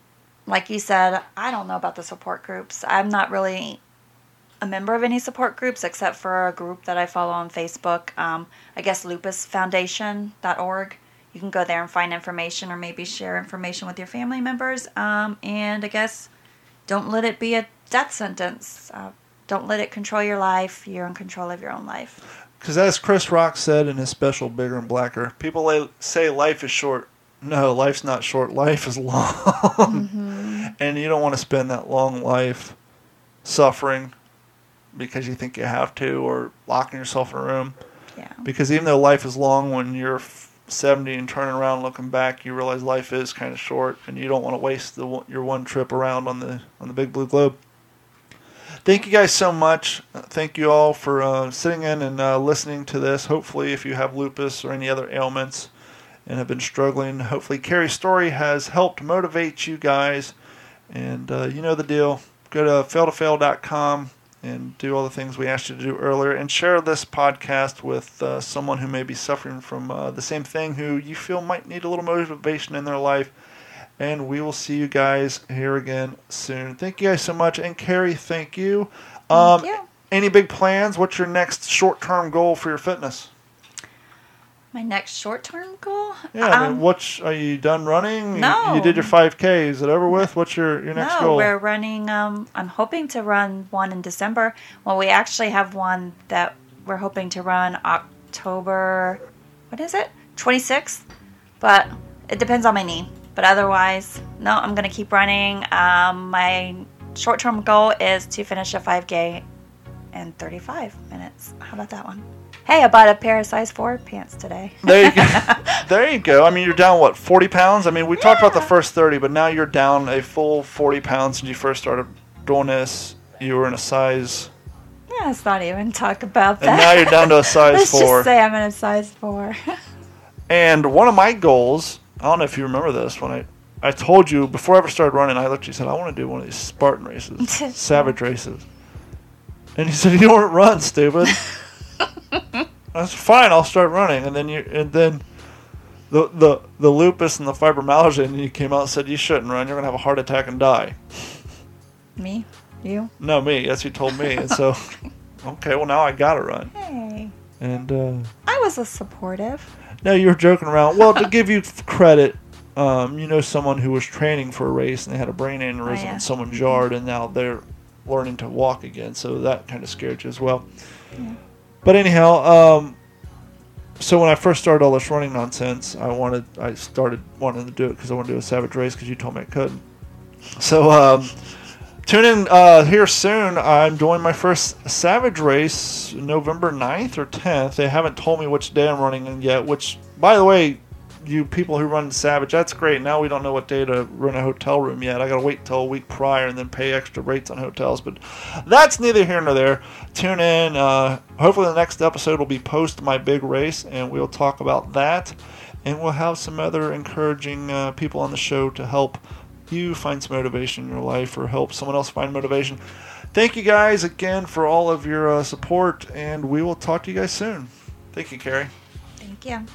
like you said, I don't know about the support groups. I'm not really a member of any support groups except for a group that I follow on Facebook. Um, I guess lupusfoundation.org you can go there and find information or maybe share information with your family members. Um, and I guess don't let it be a death sentence. Uh, don't let it control your life. You're in control of your own life. Because as Chris Rock said in his special Bigger and Blacker, people say life is short. No, life's not short. Life is long. Mm-hmm. and you don't want to spend that long life suffering because you think you have to or locking yourself in a room. Yeah. Because even though life is long when you're 70 and turning around looking back, you realize life is kind of short, and you don't want to waste the your one trip around on the on the big blue globe. Thank you guys so much. Thank you all for uh, sitting in and uh, listening to this. Hopefully, if you have lupus or any other ailments and have been struggling, hopefully Carrie's story has helped motivate you guys. And uh, you know the deal. Go to failtofail.com and do all the things we asked you to do earlier and share this podcast with uh, someone who may be suffering from uh, the same thing who you feel might need a little motivation in their life. And we will see you guys here again soon. Thank you guys so much. And carrie thank you, um, thank you. any big plans? What's your next short-term goal for your fitness my next short term goal? Yeah, I mean, um, what's are you done running? No, you, you did your five k. Is it over with? What's your your next no, goal? we're running. Um, I'm hoping to run one in December. Well, we actually have one that we're hoping to run October. What is it? 26th. But it depends on my knee. But otherwise, no, I'm gonna keep running. Um, my short term goal is to finish a 5k in 35 minutes. How about that one? Hey, I bought a pair of size four pants today. there you go. there you go. I mean, you're down what, 40 pounds? I mean, we yeah. talked about the first 30, but now you're down a full 40 pounds since you first started doing this. You were in a size. Yeah, Let's not even talk about that. And now you're down to a size Let's four. just say I'm in a size four. And one of my goals, I don't know if you remember this, when I, I told you before I ever started running, I looked you said, I want to do one of these Spartan races, savage races. And you said, You don't run, stupid. That's fine, I'll start running. And then you and then the, the, the lupus and the fibromyalgia and you came out and said you shouldn't run, you're gonna have a heart attack and die. Me? You? No, me, that's what you told me. And so okay, well now I gotta run. Hey. And uh I was a supportive. No, you were joking around. Well, to give you credit, um, you know someone who was training for a race and they had a brain aneurysm Oh, yeah. and someone jarred, and now they're learning to walk again. So that kind of scared you as well. But anyhow, um, so when I first started all this running nonsense, I wanted, I started wanting to do it because I wanted to do a savage race because you told me I couldn't. So um, tune in uh, here soon. I'm doing my first Savage race November 9th or 10th. They haven't told me which day I'm running in yet, which, by the way, you people who run Savage, that's great. Now we don't know what day to rent a hotel room yet. I got to wait till a week prior and then pay extra rates on hotels. But that's neither here nor there. Tune in. Uh, hopefully, the next episode will be post my big race, and we'll talk about that. And we'll have some other encouraging uh, people on the show to help you find some motivation in your life or help someone else find motivation. Thank you guys again for all of your uh, support, and we will talk to you guys soon. Thank you, Carrie. Thank you.